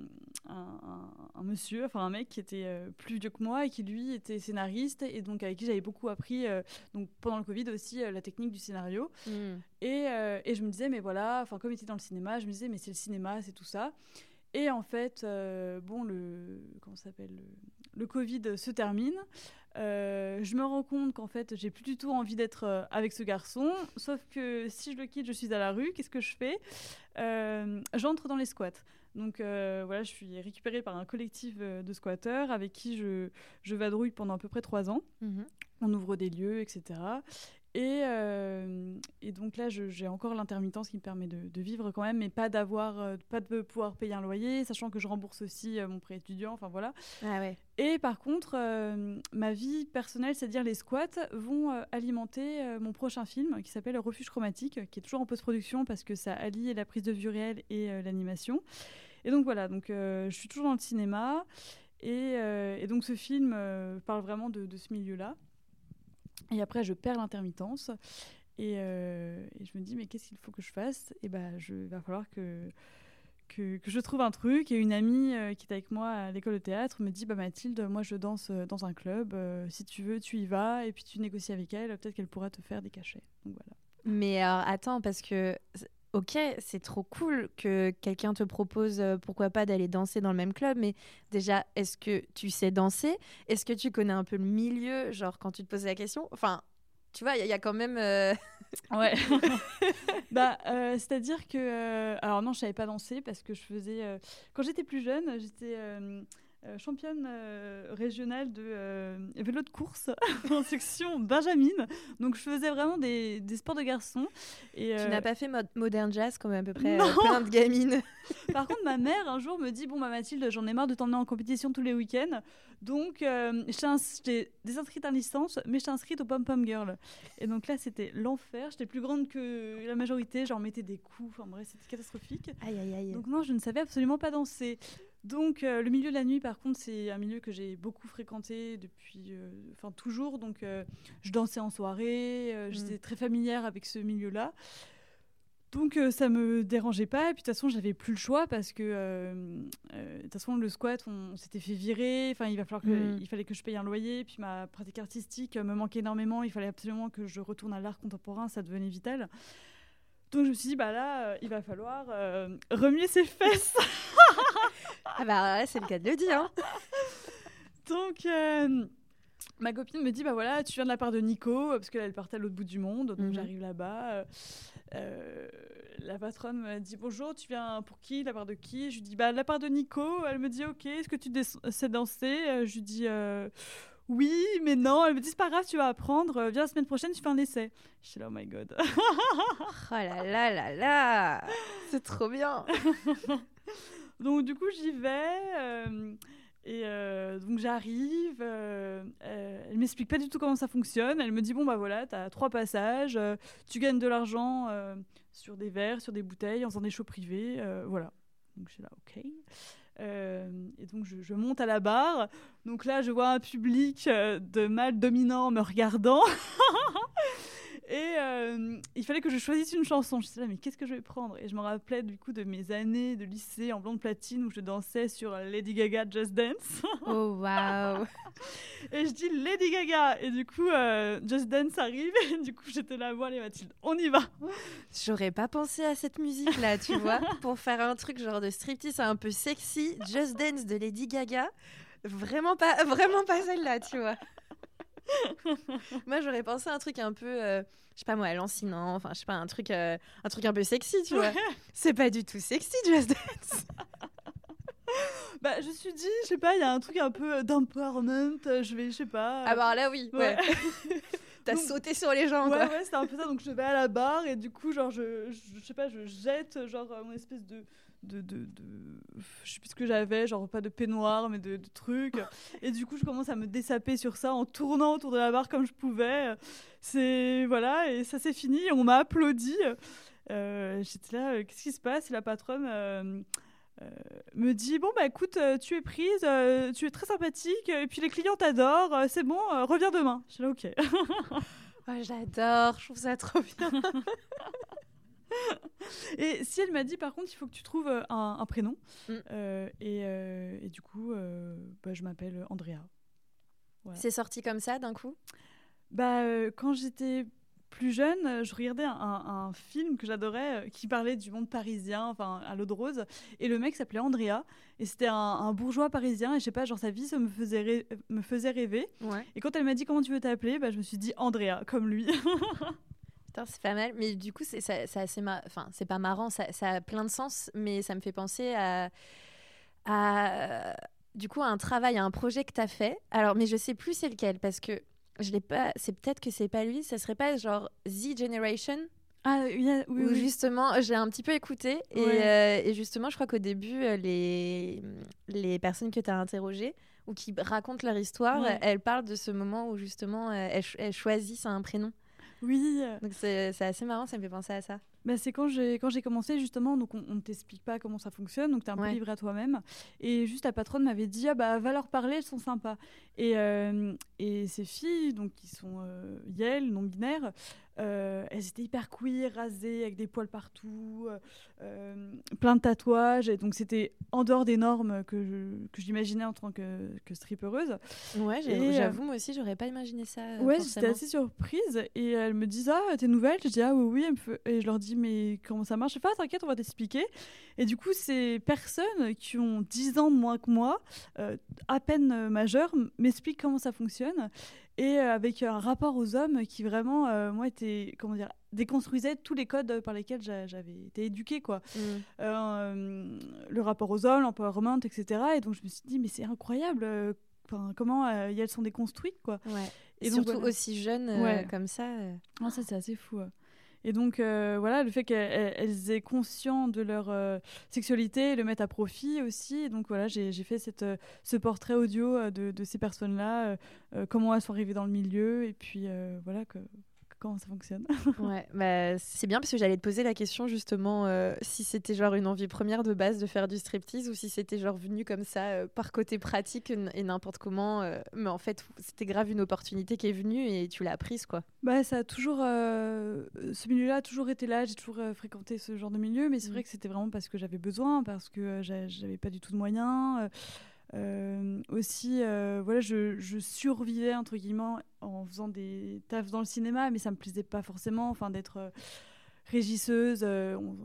un, monsieur, enfin un mec qui était euh, plus vieux que moi et qui lui était scénariste et donc avec qui j'avais beaucoup appris euh, donc pendant le Covid aussi euh, la technique du scénario. Hmm. Et, et, je me disais mais voilà, enfin comme il était dans le cinéma, je me disais mais c'est le cinéma, c'est tout ça. Et en fait, bon le comment s'appelle le, le Covid se termine. Euh, je me rends compte qu'en fait, j'ai plus du tout envie d'être euh, avec ce garçon. Sauf que si je le quitte, je suis à la rue. Qu'est-ce que je fais? Euh, J'entre dans les squats. Donc voilà, je suis récupérée par un collectif de squatteurs avec qui je, je vadrouille pendant à peu près trois ans. Mhm. On ouvre des lieux, etc. Et, euh, et, donc là, j'ai encore l'intermittence qui me permet de, vivre quand même, mais pas d'avoir, euh, pas de pouvoir payer un loyer, sachant que je rembourse aussi euh, mon prêt étudiant. Enfin voilà. Ah ouais. Et par contre, ma vie personnelle, c'est-à-dire les squats, vont alimenter mon prochain film qui s'appelle Refuge chromatique, qui est toujours en post-production parce que ça allie la prise de vue réelle et l'animation. Et donc voilà, donc je suis toujours dans le cinéma. Et, et donc ce film parle vraiment de, de ce milieu-là. Et après, je perds l'intermittence. Euh, et, je me dis, mais qu'est-ce qu'il faut que je fasse? Et ben, il va falloir que, que, je trouve un truc. Et une amie euh, qui est avec moi à l'école de théâtre me dit, bah, Mathilde, moi je danse euh, dans un club. si tu veux, tu y vas. Et puis tu négocies avec elle. Peut-être qu'elle pourra te faire des cachets. Donc voilà. Mais attends, parce que ok, c'est trop cool que quelqu'un te propose, pourquoi pas, d'aller danser dans le même club, mais déjà, est-ce que tu sais danser? Est-ce que tu connais un peu le milieu Genre, quand tu te poses la question? Enfin, tu vois, il y, a quand même. Ouais. bah, c'est-à-dire que. alors, non, je savais pas danser parce que je faisais. quand j'étais plus jeune, j'étais euh, championne euh, régionale de euh, vélo de course en section Benjamin. Donc je faisais vraiment des, des sports de garçons. Et, tu n'as pas fait modern jazz comme à peu près plein de gamines. Par contre, ma mère un jour me dit Bon, ma Mathilde, j'en ai marre de t'emmener en compétition tous les week-ends. Donc j'étais désinscrite en licence, mais j'étais inscrite au Pom Pom Girl. Et donc là, c'était l'enfer. J'étais plus grande que la majorité. J'en mettais des coups. Enfin bref, c'était catastrophique. Aïe, aïe, aïe. Donc non, je ne savais absolument pas danser. Donc euh, le milieu de la nuit, par contre, c'est un milieu que j'ai beaucoup fréquenté depuis, euh, enfin toujours. Donc euh, je dansais en soirée, mm. j'étais très familière avec ce milieu-là. Donc ça me dérangeait pas. Et puis de toute façon, j'avais plus le choix parce que de toute façon le squat, on, s'était fait virer. Enfin, il va falloir que, mm. il fallait que je paye un loyer. Puis ma pratique artistique me manquait énormément. Il fallait absolument que je retourne à l'art contemporain. Ça devenait vital. Donc je me suis dit, bah là, il va falloir remuer ses fesses. ah bah là, c'est le cas de le dire. Hein. Donc, euh, ma copine me dit, bah voilà, tu viens de la part de Nico, parce qu'elle partait à l'autre bout du monde. Donc, mhm. j'arrive là-bas. Euh, euh, la patronne me dit, bonjour, tu viens pour qui La part de qui? Je lui dis, bah de la part de Nico. Elle me dit, ok, est-ce que tu sais danser? Je lui dis... Oui, mais non. Elle me dit, c'est pas grave, tu vas apprendre. Viens la semaine prochaine, tu fais un essai. Je suis là, oh my god. oh là là là là. C'est trop bien. Donc du coup j'y vais. Euh, et euh, donc j'arrive, euh, elle m'explique pas du tout comment ça fonctionne. Elle me dit bon bah voilà, tu as trois passages, tu gagnes de l'argent sur des verres, sur des bouteilles, en faisant des shows privés, voilà. Donc je suis là ok. et donc je, je, monte à la barre. Donc là je vois un public de mâles dominants me regardant. Et euh, il fallait que je choisisse une chanson. Je me suis là, mais qu'est-ce que je vais prendre? Et je me rappelais du coup de mes années de lycée en blonde platine où je dansais sur Lady Gaga Just Dance. Oh waouh Et je dis Lady Gaga Et du coup, euh, Just Dance arrive. Et du coup, j'étais là, allez Mathilde, on y va J'aurais pas pensé à cette musique là, tu vois, pour faire un truc genre de striptease un peu sexy. Just Dance de Lady Gaga. Vraiment pas, vraiment pas celle-là, tu vois. Moi, j'aurais pensé à un truc un peu, euh, je sais pas moi, lancinant, enfin, je sais pas, un truc, euh, un truc un peu sexy, tu vois. C'est pas du tout sexy, Just Dance. bah, je me suis dit, je sais pas, il y a un truc un peu euh, d'empowerment, je vais, je sais pas. Ah, bah là, oui, ouais. T'as sauté sur les gens, ouais, quoi. Ouais, c'était un peu ça. Donc, je vais à la barre et du coup, genre, je, je, je sais pas, je jette, genre, mon espèce de de, de, de, je sais plus ce que j'avais, genre pas de peignoir, mais de, trucs. Et du coup, je commence à me dessaper sur ça en tournant autour de la barre comme je pouvais. C'est voilà, et ça s'est fini. On m'a applaudi. Euh, J'étais là, euh, qu'est-ce qui se passe? Et la patronne euh, me dit bon bah écoute tu es prise tu es très sympathique et puis les clients t'adorent c'est bon reviens demain je suis là ok j'adore je trouve ça trop bien et si elle m'a dit par contre il faut que tu trouves un, prénom mm. et, et, du coup bah, je m'appelle Andrea c'est sorti comme ça d'un coup? Bah, Quand j'étais plus jeune, je regardais un, film que j'adorais qui parlait du monde parisien, enfin à l'eau de rose, et le mec s'appelait Andrea, et c'était un, bourgeois parisien, et je sais pas, genre sa vie, ça me faisait, me faisait rêver. Et quand elle m'a dit comment tu veux t'appeler, bah, je me suis dit Andrea, comme lui. Putain, c'est pas mal, mais du coup, c'est assez enfin, c'est pas marrant, ça, ça, a plein de sens, mais ça me fait penser à, à du coup un travail, un projet que tu as fait. Alors, mais je sais plus c'est lequel parce que je l'ai pas. C'est peut-être que c'est pas lui. Ça serait pas genre The Generation? Ah oui, oui, Où justement, j'ai un petit peu écouté et, euh, et justement, je crois qu'au début, euh, les, les personnes que tu as interrogées ou qui racontent leur histoire, elles parlent de ce moment où justement euh, elles choisissent un prénom. Oui. Donc c'est assez marrant, ça me fait penser à ça. Bah, c'est quand j'ai quand j'ai commencé justement, donc on, ne t'explique pas comment ça fonctionne, donc tu es un peu livré à toi-même. Et juste la patronne m'avait dit ah bah va leur parler, elles sont sympas. Et, euh, et ces filles, donc qui sont euh, Yel, non binaires, euh, elles étaient hyper queer, rasées, avec des poils partout, euh, euh, plein de tatouages. Et donc, c'était en dehors des normes que, j'imaginais en tant que, que strippeuse. Ouais, j'avoue, moi aussi, j'aurais pas imaginé ça. Ouais, j'étais assez surprise. Et elles me disent Ah, t'es nouvelle? Je dis Ah, oui, oui. Et je leur dis Mais comment ça marche? Je fais Ah, t'inquiète, on va t'expliquer. Et du coup, ces personnes qui ont 10 ans de moins que moi, à peine majeures, m'expliquent comment ça fonctionne et euh, avec un rapport aux hommes qui vraiment, euh, moi, était, comment dire, déconstruisait tous les codes par lesquels j'avais été éduquée, quoi. Mm. Euh, le rapport aux hommes, l'empowerment, etc. Et donc, je me suis dit, mais c'est incroyable comment elles sont déconstruites, quoi. Et Surtout aussi jeunes comme ça. Ah, ça, c'est assez fou. Et donc, euh, voilà, le fait qu'elles aient conscience de leur euh, sexualité, le mettre à profit aussi. Et donc, voilà, j'ai fait euh, ce portrait audio de, de ces personnes-là, comment elles sont arrivées dans le milieu, et puis voilà, que, comment ça fonctionne. ouais, bah, c'est bien parce que j'allais te poser la question justement euh, si c'était genre une envie première de base de faire du striptease ou si c'était genre venu comme ça euh, par côté pratique et n'importe comment. Euh, mais en fait, c'était grave une opportunité qui est venue et tu l'as prise quoi. Bah, ça a toujours. ce milieu-là a toujours été là, j'ai toujours fréquenté ce genre de milieu, mais c'est mm. vrai que c'était vraiment parce que j'avais besoin, parce que j'avais pas du tout de moyens. Euh, aussi, euh, voilà, je, survivais entre guillemets en faisant des tafs dans le cinéma, mais ça me plaisait pas forcément, enfin d'être euh, régisseuse.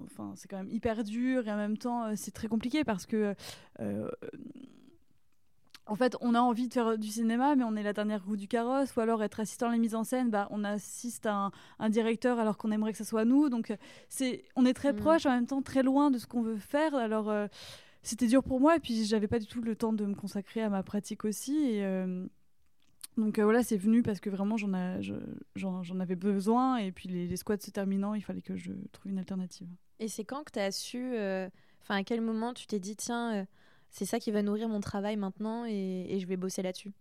enfin, c'est quand même hyper dur et en même temps c'est très compliqué parce que en fait, on a envie de faire du cinéma, mais on est la dernière roue du carrosse, ou alors être assistant à la mise en scène, bah, on assiste à un, directeur alors qu'on aimerait que ce soit nous. Donc, c'est, on est très mmh. proche, en même temps très loin de ce qu'on veut faire. Alors, c'était dur pour moi et puis j'avais pas du tout le temps de me consacrer à ma pratique aussi et euh, donc euh, voilà c'est venu parce que vraiment j'en j'en avais besoin et puis les, squats se terminant il fallait que je trouve une alternative. Et c'est quand que tu as su euh, enfin à quel moment tu t'es dit tiens c'est ça qui va nourrir mon travail maintenant et, et je vais bosser là-dessus?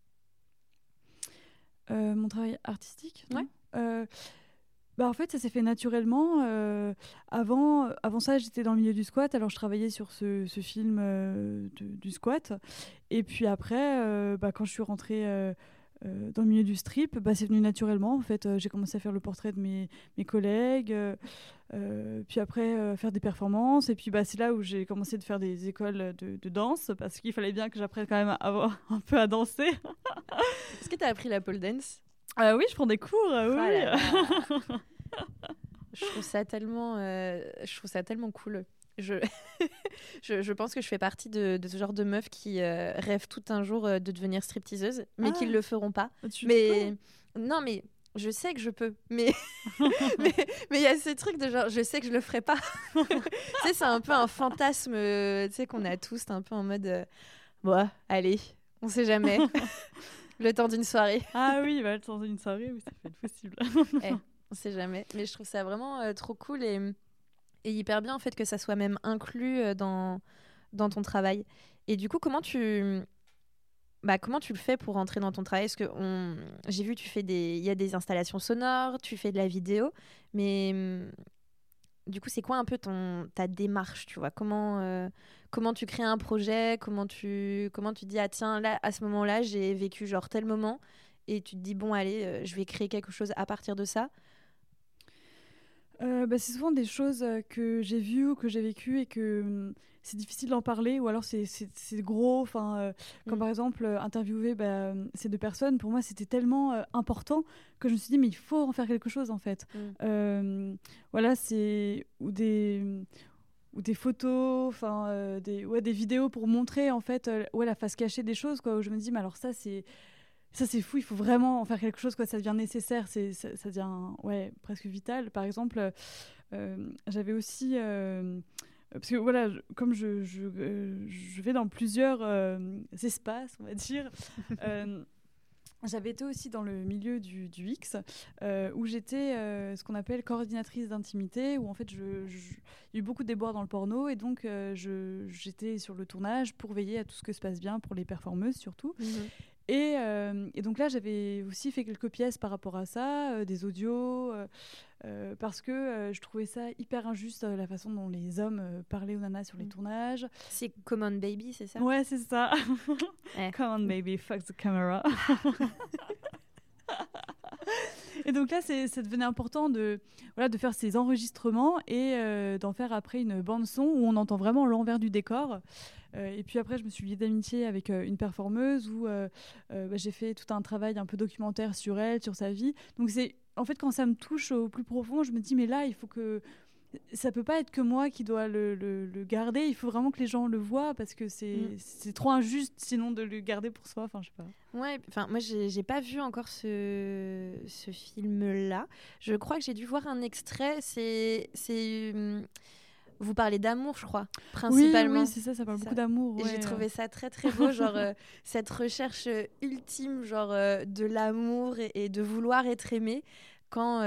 Mon travail artistique? Ouais bah, en fait, ça s'est fait naturellement. Euh, avant, avant ça, j'étais dans le milieu du squat, alors je travaillais sur ce, ce film euh, du squat. Et puis après, euh, bah, quand je suis rentrée dans le milieu du strip, bah, c'est venu naturellement. En fait, j'ai commencé à faire le portrait de mes, mes collègues, puis après faire des performances. Et puis bah, c'est là où j'ai commencé de faire des écoles de, de danse, parce qu'il fallait bien que j'apprenne quand même à avoir un peu à danser. Est-ce que tu as appris la pole dance? Ah oui, je prends des cours, euh, oui. je trouve ça tellement, euh, je trouve ça tellement cool. Je, je, pense que je fais partie de, ce genre de meufs qui euh, rêvent tout un jour de devenir stripteaseuse, mais qui ne ah. le feront pas. mais non, mais je sais que je peux, mais mais il y a ces trucs de genre, je sais que je le ferai pas. tu sais, c'est un peu un fantasme, tu sais, qu'on a tous, un peu en mode, bon, allez, on sait jamais. Le temps d'une soirée. Ah oui, bah, le temps d'une soirée, oui, ça peut être possible. Eh, on sait jamais. Mais je trouve ça vraiment euh, trop cool et, et, hyper bien en fait que ça soit même inclus euh, dans, dans ton travail. Et du coup, comment tu, bah, comment tu le fais pour rentrer dans ton travail? Parce que on... j'ai vu, tu fais des, il y a des installations sonores, tu fais de la vidéo, mais du coup, c'est quoi un peu ton, ta démarche, tu vois? Comment, euh, comment tu crées un projet? Comment tu, comment tu dis, ah tiens, là, à ce moment-là, j'ai vécu genre tel moment et tu te dis, bon, allez, euh, je vais créer quelque chose à partir de ça euh, bah, c'est souvent des choses que j'ai vues ou que j'ai vécues et que hum, c'est difficile d'en parler ou alors c'est gros. Enfin, euh, comme mm. par exemple euh, interviewer bah, ces deux personnes, pour moi c'était tellement euh, important que je me suis dit mais il faut en faire quelque chose en fait. Mm. voilà, c'est ou des ou des photos, enfin des ouais des vidéos pour montrer en fait ouais la face cachée des choses quoi. Où je me dis mais alors ça c'est ça c'est fou, il faut vraiment en faire quelque chose quoi. Ça devient nécessaire, c'est ça, ça, devient ouais presque vital. Par exemple, j'avais aussi parce que voilà, comme je, je, euh, je, vais dans plusieurs euh, espaces, on va dire, euh, j'avais été aussi dans le milieu du, du X, où j'étais ce qu'on appelle coordinatrice d'intimité, où en fait, je, il y a eu beaucoup de déboires dans le porno, et donc j'étais sur le tournage pour veiller à tout ce que se passe bien pour les performeuses surtout. Mhm. Et, et, donc là, j'avais aussi fait quelques pièces par rapport à ça, des audios, euh, parce que euh, je trouvais ça hyper injuste euh, la façon dont les hommes parlaient aux nanas sur les mm. tournages. C'est Common Baby, c'est ça? Ouais, c'est ça. Common Baby, fuck the camera. et donc là, ça devenait important de, voilà, de faire ces enregistrements et d'en faire après une bande son où on entend vraiment l'envers du décor. Et puis après, je me suis liée d'amitié avec une performeuse où bah, j'ai fait tout un travail un peu documentaire sur elle, sur sa vie. Donc c'est en fait, quand ça me touche au plus profond, je me dis, mais là, il faut que. Ça peut pas être que moi qui dois le, le, garder. Il faut vraiment que les gens le voient parce que c'est mm. trop injuste sinon de le garder pour soi. Enfin, je sais pas. Ouais, enfin, moi, j'ai pas vu encore ce, ce film-là. Je crois que j'ai dû voir un extrait. C'est. Vous parlez d'amour, je crois, principalement. Oui, c'est ça, ça parle beaucoup d'amour. Et j'ai trouvé ça très très beau, genre euh, cette recherche euh, ultime, genre euh, de l'amour et, de vouloir être aimé quand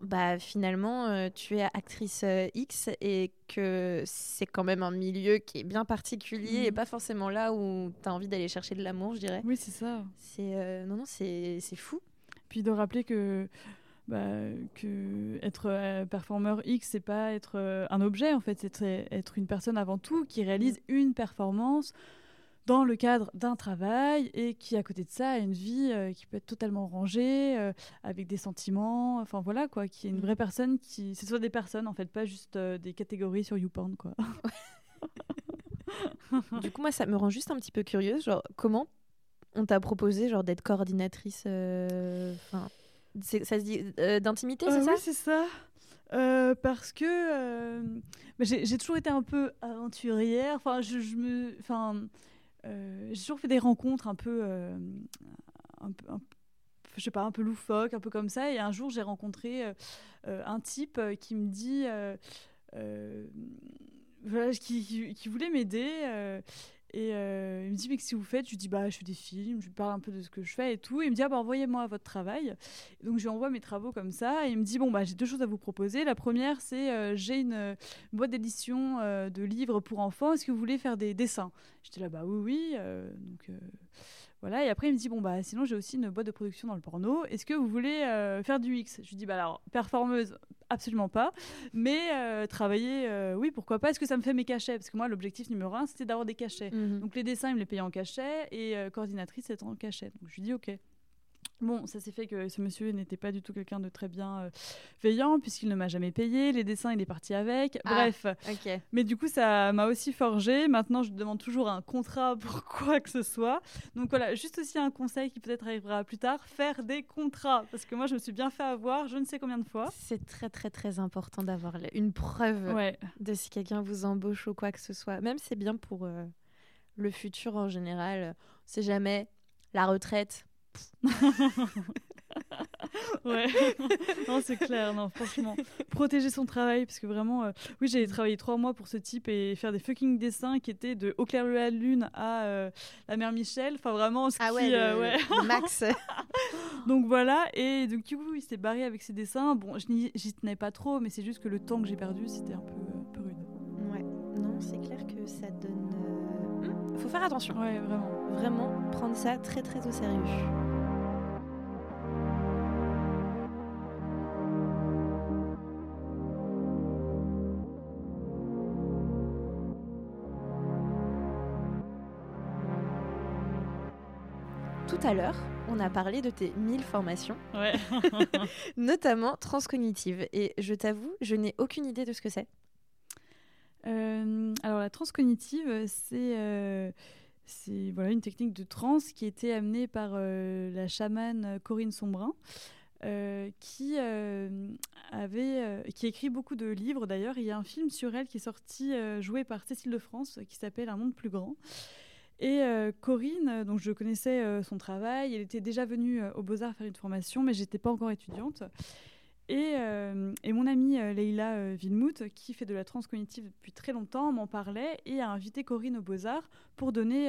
bah finalement tu es actrice X et que c'est quand même un milieu qui est bien particulier et mm. pas forcément là où tu as envie d'aller chercher de l'amour, je dirais. Oui, c'est ça. C'est non non, c'est fou. Puis de rappeler que bah, que être euh, performeur X, c'est pas être euh, un objet, en fait, c'est être une personne avant tout qui réalise mm. une performance dans le cadre d'un travail et qui, à côté de ça, a une vie euh, qui peut être totalement rangée, avec des sentiments, enfin voilà, quoi, qui est une mm. vraie personne, qui... c'est soit des personnes, en fait, pas juste des catégories sur YouPorn, quoi. du coup, moi, ça me rend juste un petit peu curieuse, genre, comment on t'a proposé, genre, d'être coordinatrice, enfin ça se dit euh, d'intimité, c'est euh, ça? Oui, c'est ça. Euh, parce que bah, j'ai toujours été un peu aventurière. Enfin, je, me, enfin, j'ai toujours fait des rencontres un peu, un peu, je sais pas, un peu loufoque, un peu comme ça. Et un jour, j'ai rencontré un type qui me dit, qui, qui, voulait m'aider. Et euh, il me dit, mais si vous faites? Je lui dis, bah, je fais des films, je lui parle un peu de ce que je fais et tout. Il me dit, ah, bah, envoyez-moi votre travail. donc, je lui envoie mes travaux comme ça. Et il me dit, bon, bah, j'ai deux choses à vous proposer. La première, c'est euh, j'ai une, boîte d'édition euh, de livres pour enfants. Est-ce que vous voulez faire des dessins? J'étais là, bah, oui, oui. donc. Voilà, et après il me dit bon bah sinon j'ai aussi une boîte de production dans le porno. Est-ce que vous voulez faire du X? Je lui dis bah alors performeuse absolument pas. Mais euh, travailler, euh, oui, pourquoi pas. Est-ce que ça me fait mes cachets? Parce que moi, l'objectif numéro un, c'était d'avoir des cachets. Mhm. Donc les dessins, ils me les payaient en cachet et euh, coordinatrice, c'était en cachet. Donc je lui dis, ok. Bon, ça s'est fait que ce monsieur n'était pas du tout quelqu'un de très bien euh, veillant, puisqu'il ne m'a jamais payé. Les dessins, il est parti avec. Ah, Bref. Mais du coup, ça m'a aussi forgé. Maintenant, je demande toujours un contrat pour quoi que ce soit. Donc voilà, juste aussi un conseil qui peut-être arrivera plus tard faire des contrats. Parce que moi, je me suis bien fait avoir, je ne sais combien de fois. C'est très, très, très important d'avoir une preuve de si quelqu'un vous embauche ou quoi que ce soit. Même c'est bien pour euh, le futur en général. C'est jamais la retraite ouais, non, c'est clair, non, franchement. Protéger son travail, parce que vraiment, euh, oui, j'ai travaillé trois mois pour ce type et faire des fucking dessins qui étaient de Au clair de la lune à euh, la mère Michel. Enfin, vraiment, ce ah ouais, euh, max. donc voilà, et donc du coup, il s'est barré avec ses dessins. Bon, j'y tenais pas trop, mais c'est juste que le temps que j'ai perdu, c'était un peu, rude. Ouais, non, c'est clair que ça donne. Hmm, faut faire attention. Ouais, vraiment. Vraiment prendre ça très très au sérieux. À l'heure, on a parlé de tes 1000 formations, notamment transcognitive. Et je t'avoue, je n'ai aucune idée de ce que c'est. Euh, alors la transcognitive, c'est euh, c'est voilà une technique de trans qui a été amenée par euh, la chamane Corinne Sombrin. qui avait qui écrit beaucoup de livres d'ailleurs il y a un film sur elle qui est sorti joué par Cécile de France qui s'appelle Un monde plus grand et Corinne donc je connaissais son travail elle était déjà venue aux Beaux Arts faire une formation mais j'étais pas encore étudiante et, euh, et, mon amie euh, euh, Vilmout, qui fait de la transcognitive depuis très longtemps, m'en parlait et a invité Corinne aux Beaux-Arts pour donner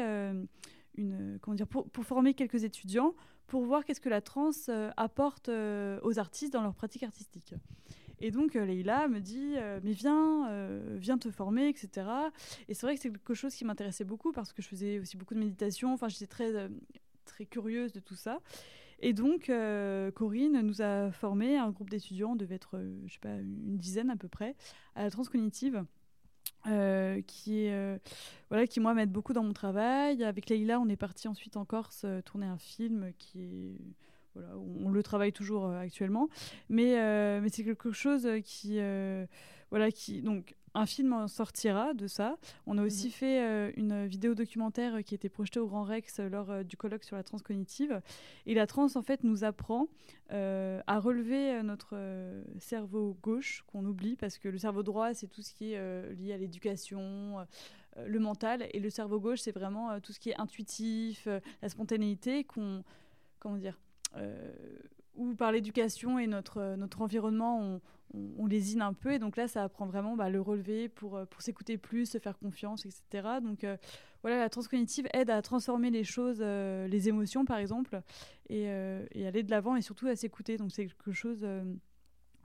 une, comment dire, pour, former quelques étudiants pour voir qu'est-ce que la trans apporte aux artistes dans leur pratique artistique. Et donc Leïla me dit mais viens, viens te former, etc. Et c'est vrai que c'est quelque chose qui m'intéressait beaucoup parce que je faisais aussi beaucoup de méditation. Enfin, j'étais très très curieuse de tout ça. Et donc, euh, Corinne nous a formé un groupe d'étudiants, devait être, euh, je sais pas, une dizaine à peu près, à la transcognitive. Euh, qui voilà qui moi m'aide beaucoup dans mon travail avec Leïla on est parti ensuite en Corse tourner un film qui est voilà on, le travaille toujours actuellement mais mais c'est quelque chose qui voilà qui donc un film en sortira de ça. On a aussi mhm. fait euh, une vidéo documentaire qui était projetée au Grand Rex euh, lors euh, du colloque sur la transcognitive. Et la trans, en fait, nous apprend à relever notre cerveau gauche, qu'on oublie, parce que le cerveau droit, c'est tout ce qui est lié à l'éducation, le mental. Et le cerveau gauche, c'est vraiment tout ce qui est intuitif, la spontanéité, qu'on. Comment dire Ou par l'éducation et notre, notre environnement, on on, lésine un peu. Et donc là, ça apprend vraiment bah, le relever pour, euh, pour s'écouter plus, se faire confiance, etc. Donc euh, voilà, la transcognitive aide à transformer les choses, euh, les émotions par exemple, et, et aller de l'avant et surtout à s'écouter. Donc c'est quelque chose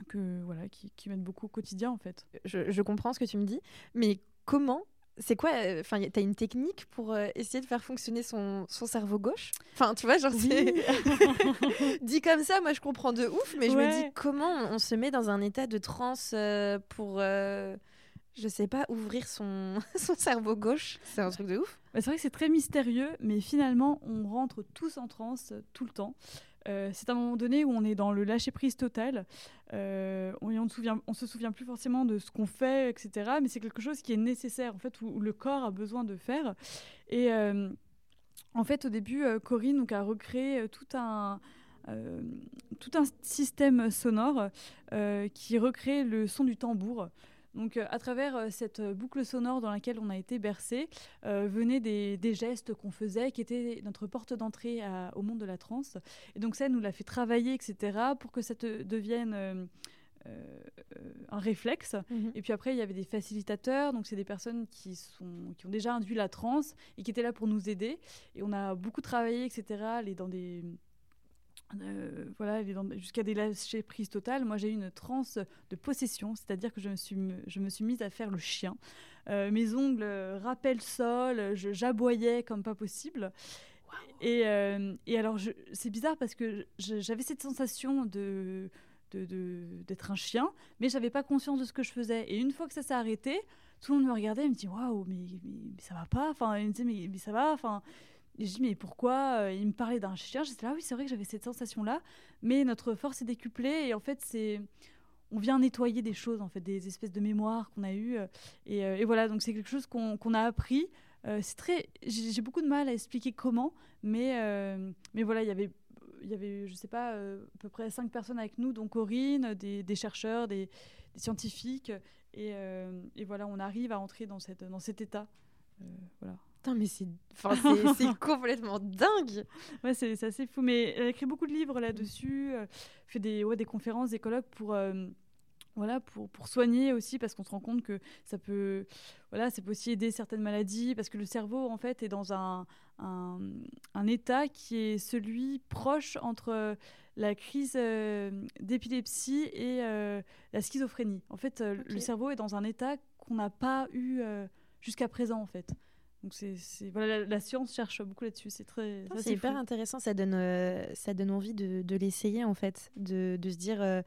que voilà qui, qui m'aide beaucoup au quotidien en fait. Je, je, comprends ce que tu me dis, mais comment c'est quoi euh, Enfin, tu as une technique pour euh, essayer de faire fonctionner son, son cerveau gauche? Enfin, tu vois, genre, dit comme ça, moi je comprends de ouf, mais je me dis comment on, se met dans un état de transe euh, pour, je sais pas, ouvrir son, son cerveau gauche? C'est un truc de ouf. Bah, c'est vrai que c'est très mystérieux, mais finalement, on rentre tous en transe tout le temps. Euh, c'est un moment donné où on est dans le lâcher prise total. Euh, on, ne se souvient plus forcément de ce qu'on fait, etc. Mais c'est quelque chose qui est nécessaire, en fait, où, le corps a besoin de faire. Et euh, en fait, au début, Corinne donc, a recréé tout un, tout un système sonore qui recrée le son du tambour. Donc, euh, à travers euh, cette euh, boucle sonore dans laquelle on a été bercé, venaient des, gestes qu'on faisait, qui étaient notre porte d'entrée au monde de la trance. Et donc, ça nous l'a fait travailler, etc., pour que ça te devienne un réflexe. Mhm. Et puis après, il y avait des facilitateurs, donc c'est des personnes qui, sont, qui ont déjà induit la transe et qui étaient là pour nous aider. Et on a beaucoup travaillé, etc., dans des euh, voilà, jusqu'à des lâcher prises totales. Moi, j'ai eu une transe de possession, c'est-à-dire que je me suis, je me suis mise à faire le chien. Euh, mes ongles rappellent le sol, j'aboyais comme pas possible. Et, euh, et, alors, c'est bizarre parce que j'avais cette sensation de d'être un chien, mais j'avais pas conscience de ce que je faisais. Et une fois que ça s'est arrêté, tout le monde me regardait et me dit waouh, mais, mais, ça va pas. Enfin, il me disait mais, mais ça va. Enfin, et je dis, mais pourquoi euh, Il me parlait d'un chien. J'étais là, oui, c'est vrai que j'avais cette sensation-là. Mais notre force est décuplée. Et en fait, c'est. On vient nettoyer des choses, en fait, des espèces de mémoires qu'on a eues. Euh, euh, et, voilà, donc c'est quelque chose qu'on a appris. c'est très. J'ai beaucoup de mal à expliquer comment. Mais, mais voilà, il y avait. Il y avait, je sais pas, à peu près cinq personnes avec nous, dont Corinne, des, des chercheurs, des, des scientifiques. Et, et, voilà, on arrive à entrer dans, cette, dans cet état. voilà mais c'est complètement dingue. Ouais, c'est assez fou. Mais elle écrit beaucoup de livres là-dessus, euh, fait des, ouais, des conférences, des colloques pour, euh, voilà, pour, pour soigner aussi, parce qu'on se rend compte que ça peut, voilà, ça peut aussi aider certaines maladies, parce que le cerveau, en fait, est dans un, un, un état qui est celui proche entre la crise euh, d'épilepsie et la schizophrénie. En fait, le cerveau est dans un état qu'on n'a pas eu jusqu'à présent, en fait. Donc c'est, voilà, la, science cherche beaucoup là-dessus. C'est très. c'est hyper intéressant. Ça donne, euh, ça donne envie de, de, l'essayer en fait, de, de se dire. Euh,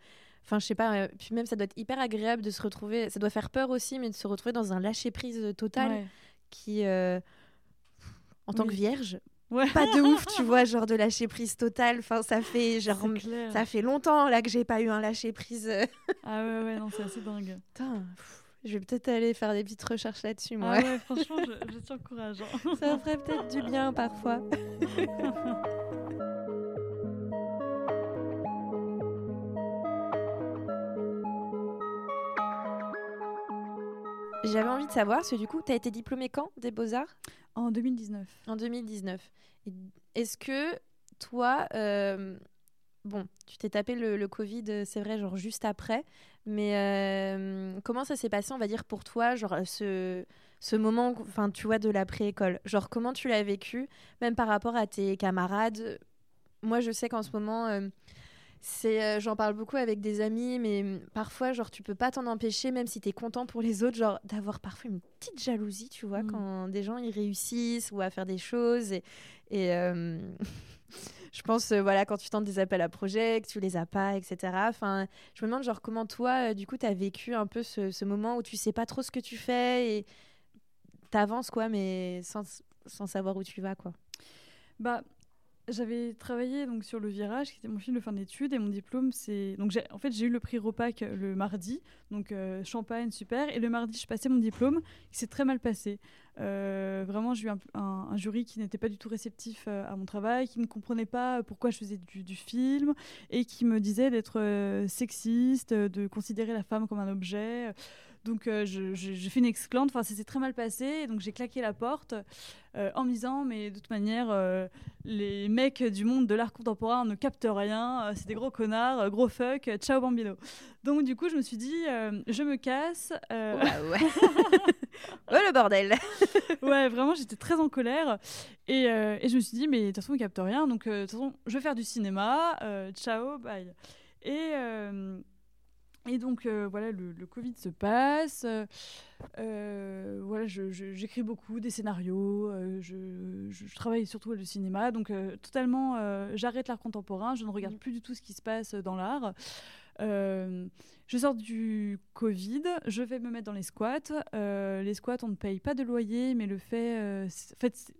enfin, je sais pas. Euh, puis même, ça doit être hyper agréable de se retrouver. Ça doit faire peur aussi, mais de se retrouver dans un lâcher prise total qui, en tant que vierge, pas de ouf, tu vois, genre de lâcher prise totale. Enfin, ça fait genre ça fait longtemps là que j'ai pas eu un lâcher prise. ah ouais ouais non c'est assez dingue. Putain, je vais peut-être aller faire des petites recherches là-dessus moi. Ah ouais franchement je, je t'encourage. Hein. ça ferait peut-être du bien parfois. J'avais envie de savoir, parce que du coup, tu as été diplômée quand des Beaux-Arts? En 2019. En 2019. Est-ce que toi, euh, bon, tu t'es tapé le, Covid, c'est vrai, genre juste après, mais euh, comment ça s'est passé, on va dire, pour toi, genre ce, ce moment, enfin, tu vois, de l'après-école Genre, comment tu l'as vécu, même par rapport à tes camarades? Moi, je sais qu'en ce moment... Euh, c'est euh, j'en parle beaucoup avec des amis mais mm, parfois genre tu peux pas t'en empêcher même si tu es content pour les autres genre d'avoir parfois une petite jalousie tu vois mm. quand des gens ils réussissent ou à faire des choses et, euh, je pense euh, voilà quand tu tentes des appels à projets que tu les as pas etc enfin je me demande genre comment toi du coup tu as vécu un peu ce, moment où tu sais pas trop ce que tu fais et t'avances quoi mais sans, sans savoir où tu vas quoi? Bah j'avais travaillé donc sur le virage, qui était mon film de fin d'études, et mon diplôme, c'est donc en fait j'ai eu le prix Repac le mardi, donc euh, champagne super, et le mardi je passais mon diplôme, qui s'est très mal passé. Euh, vraiment, j'ai eu un, jury qui n'était pas du tout réceptif euh, à mon travail, qui ne comprenait pas pourquoi je faisais du film et qui me disait d'être sexiste, de considérer la femme comme un objet. Donc euh, j'ai fait une exclante, enfin c'était très mal passé, donc j'ai claqué la porte euh, en me disant mais de toute manière euh, les mecs du monde de l'art contemporain ne captent rien, c'est des gros connards, gros fuck, ciao bambino. Donc du coup je me suis dit je me casse. Ouais, ouais. oh le bordel. ouais vraiment j'étais très en colère et, et, je me suis dit mais de toute façon ils captent rien, donc de toute façon je vais faire du cinéma, ciao bye. Et et donc euh, voilà, le, Covid se passe. Euh, voilà, j'écris beaucoup des scénarios. Euh, je, travaille surtout le cinéma. Donc totalement, j'arrête l'art contemporain. Je ne regarde mm. plus du tout ce qui se passe dans l'art. je sors du Covid. Je vais me mettre dans les squats. les squats, on ne paye pas de loyer, mais le fait, en fait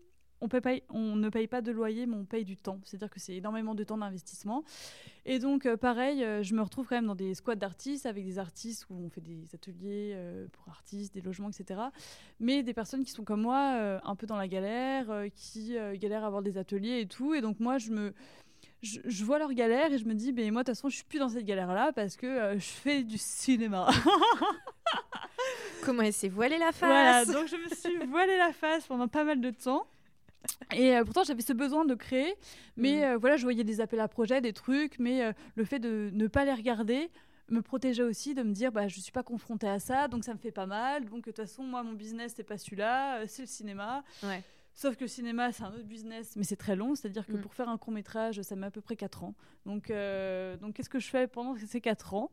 on, paye pas, on ne paye pas de loyer, mais on paye du temps. C'est-à-dire que c'est énormément de temps d'investissement. Et donc, euh, pareil, euh, je me retrouve quand même dans des squats d'artistes, avec des artistes où on fait des ateliers euh, pour artistes, des logements, etc. Mais des personnes qui sont comme moi, un peu dans la galère, qui galèrent à avoir des ateliers et tout. Et donc, moi, je me... Je, vois leur galère et je me dis, ben moi, de toute façon, je suis plus dans cette galère-là parce que je fais du cinéma. Comment elle s'est voilée la face? Voilà, donc je me suis voilée la face pendant pas mal de temps. Et euh, pourtant, j'avais ce besoin de créer, mais mm. euh, voilà, je voyais des appels à projets, des trucs, mais euh, le fait de ne pas les regarder me protégeait aussi de me dire, bah, je suis pas confrontée à ça, donc ça me fait pas mal. Donc de toute façon, moi, mon business c'est pas celui-là, c'est le cinéma. Ouais. Sauf que le cinéma, c'est un autre business, mais c'est très long. C'est-à-dire que mm. pour faire un court métrage, ça met à peu près 4 ans. Donc, euh, donc qu'est-ce que je fais pendant ces 4 ans?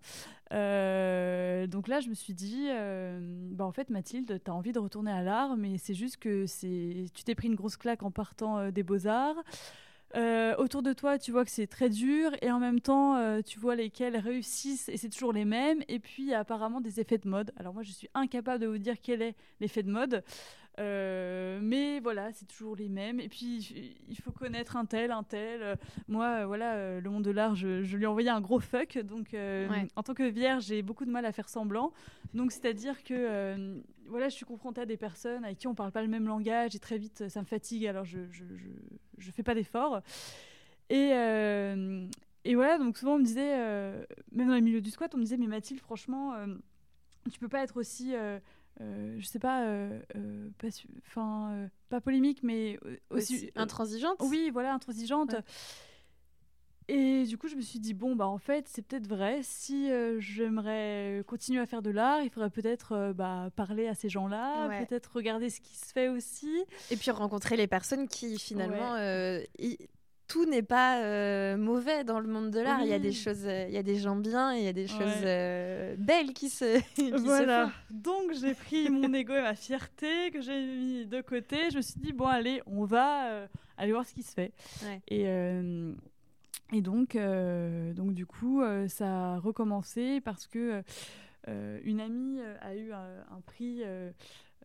Euh, Donc là, je me suis dit, euh, bah, en fait, Mathilde, tu as envie de retourner à l'art, mais c'est juste que tu t'es pris une grosse claque en partant des beaux-arts. autour de toi, tu vois que c'est très dur et en même temps, tu vois lesquels réussissent et c'est toujours les mêmes. Et puis, il y a apparemment des effets de mode. Alors moi, je suis incapable de vous dire quel est l'effet de mode. Euh, mais voilà, c'est toujours les mêmes. Et puis, il faut connaître un tel, un tel. Euh, moi, euh, voilà, le monde de l'art, je, lui ai envoyé un gros fuck. Donc, en tant que vierge, j'ai beaucoup de mal à faire semblant. Donc, c'est-à-dire que, voilà, je suis confrontée à des personnes avec qui on parle pas le même langage et très vite, ça me fatigue. Alors, je, je, je, fais pas d'efforts. Et, et voilà, donc souvent, on me disait, même dans les milieux du squat, on me disait, mais Mathilde, franchement, tu peux pas être aussi euh, je sais pas, euh, euh, pas, enfin, pas polémique, mais aussi, intransigeante. Oui, voilà, intransigeante. Et du coup, je me suis dit bon, bah en fait, c'est peut-être vrai. Si j'aimerais continuer à faire de l'art, il faudrait peut-être bah, parler à ces gens-là, peut-être regarder ce qui se fait aussi, et puis rencontrer les personnes qui finalement tout n'est pas euh, mauvais dans le monde de l'art. Il y a des choses, euh, il y a des gens bien, il y a des choses euh, belles qui se. qui voilà. Donc j'ai pris mon ego et ma fierté que j'ai mis de côté. Je me suis dit bon allez, on va aller voir ce qui se fait. Et et donc donc du coup ça a recommencé parce que une amie a eu un, un prix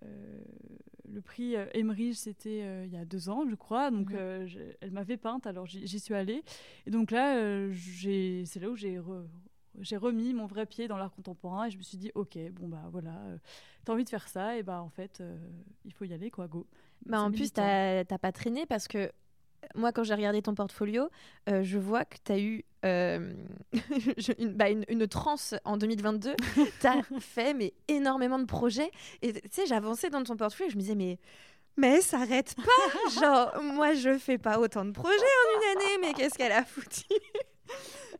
le prix Emerich, c'était il y a deux ans, je crois. Donc, mhm. elle m'avait peinte, alors j'y suis allée. Et donc là, c'est là où j'ai remis mon vrai pied dans l'art contemporain et je me suis dit ok bon bah voilà euh, t'as envie de faire ça et bah en fait euh, il faut y aller quoi go bah en plus t'as pas traîné parce que moi quand j'ai regardé ton portfolio euh, je vois que t'as eu une, bah, une, une transe en 2022 t'as fait mais énormément de projets et tu sais j'avançais dans ton portfolio et je me disais mais mais ça s'arrête pas genre moi je fais pas autant de projets en une année mais qu'est-ce qu'elle a foutu?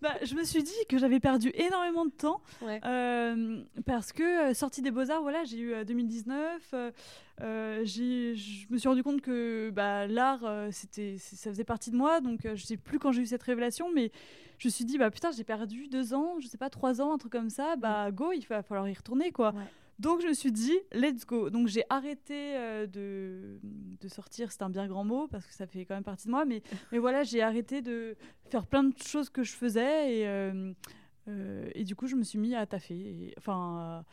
Bah, je me suis dit que j'avais perdu énormément de temps euh, parce que euh, sortie des beaux-arts, voilà, j'ai eu 2019. Euh, je me suis rendu compte que bah, l'art, c'était, ça faisait partie de moi. Donc, je sais plus quand j'ai eu cette révélation, mais je me suis dit, bah putain, j'ai perdu deux ans, je sais pas, trois ans, un truc comme ça. Bah, go, il va falloir y retourner, quoi. Donc je me suis dit, let's go. Donc j'ai arrêté euh, de, de, sortir, c'est un bien grand mot parce que ça fait quand même partie de moi, mais, mais voilà, j'ai arrêté de faire plein de choses que je faisais et, euh, euh, et du coup je me suis mis à taffer. enfin,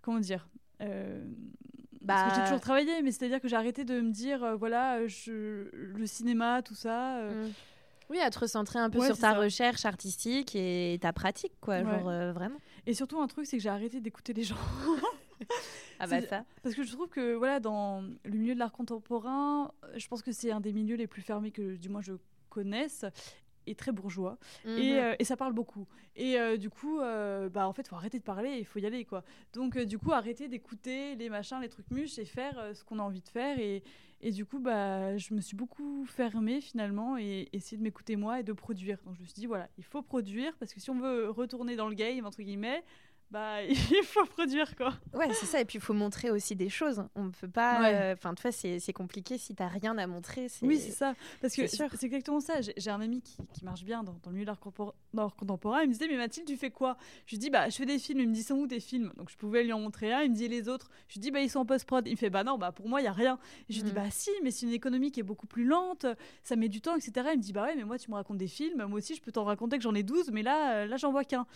comment dire parce que j'ai bah toujours travaillé, mais c'est-à-dire que j'ai arrêté de me dire, voilà, je, le cinéma, tout ça. Mmh. Oui, à te recentrer un peu sur ta recherche artistique et ta pratique, quoi, genre vraiment. Et surtout, un truc, c'est que j'ai arrêté d'écouter les gens. ah bah ça. Parce que je trouve que voilà, dans le milieu de l'art contemporain, je pense que c'est un des milieux les plus fermés que du moins je connaisse et très bourgeois et, mhm. euh, et, ça parle beaucoup et euh, du coup euh, bah en fait faut arrêter de parler il faut y aller quoi donc du coup arrêter d'écouter les machins les trucs muches et faire ce qu'on a envie de faire et, et du coup bah je me suis beaucoup fermée finalement et essayer de m'écouter moi et de produire. Donc je me suis dit voilà il faut produire parce que si on veut retourner dans le game entre guillemets bah il faut produire quoi. Ouais, c'est ça et puis il faut montrer aussi des choses. On ne peut pas euh, enfin tu vois c'est compliqué si tu n'as rien à montrer, Oui, c'est ça parce que c'est exactement ça. J'ai un ami qui, qui, marche bien dans, le milieu de l'art contemporain, il me disait mais Mathilde, tu fais quoi? Je lui dis bah je fais des films, il me dit sont où tes films? Donc je pouvais lui en montrer un, il me dit les autres? Je lui dis bah ils sont en post-prod, il me fait bah non, bah pour moi il y a rien. je lui dis mm. bah si, mais c'est une économie qui est beaucoup plus lente, ça met du temps etc. Il me dit bah ouais, mais moi tu me racontes des films, moi aussi je peux t'en raconter que j'en ai 12 mais là euh, là j'en vois qu'un.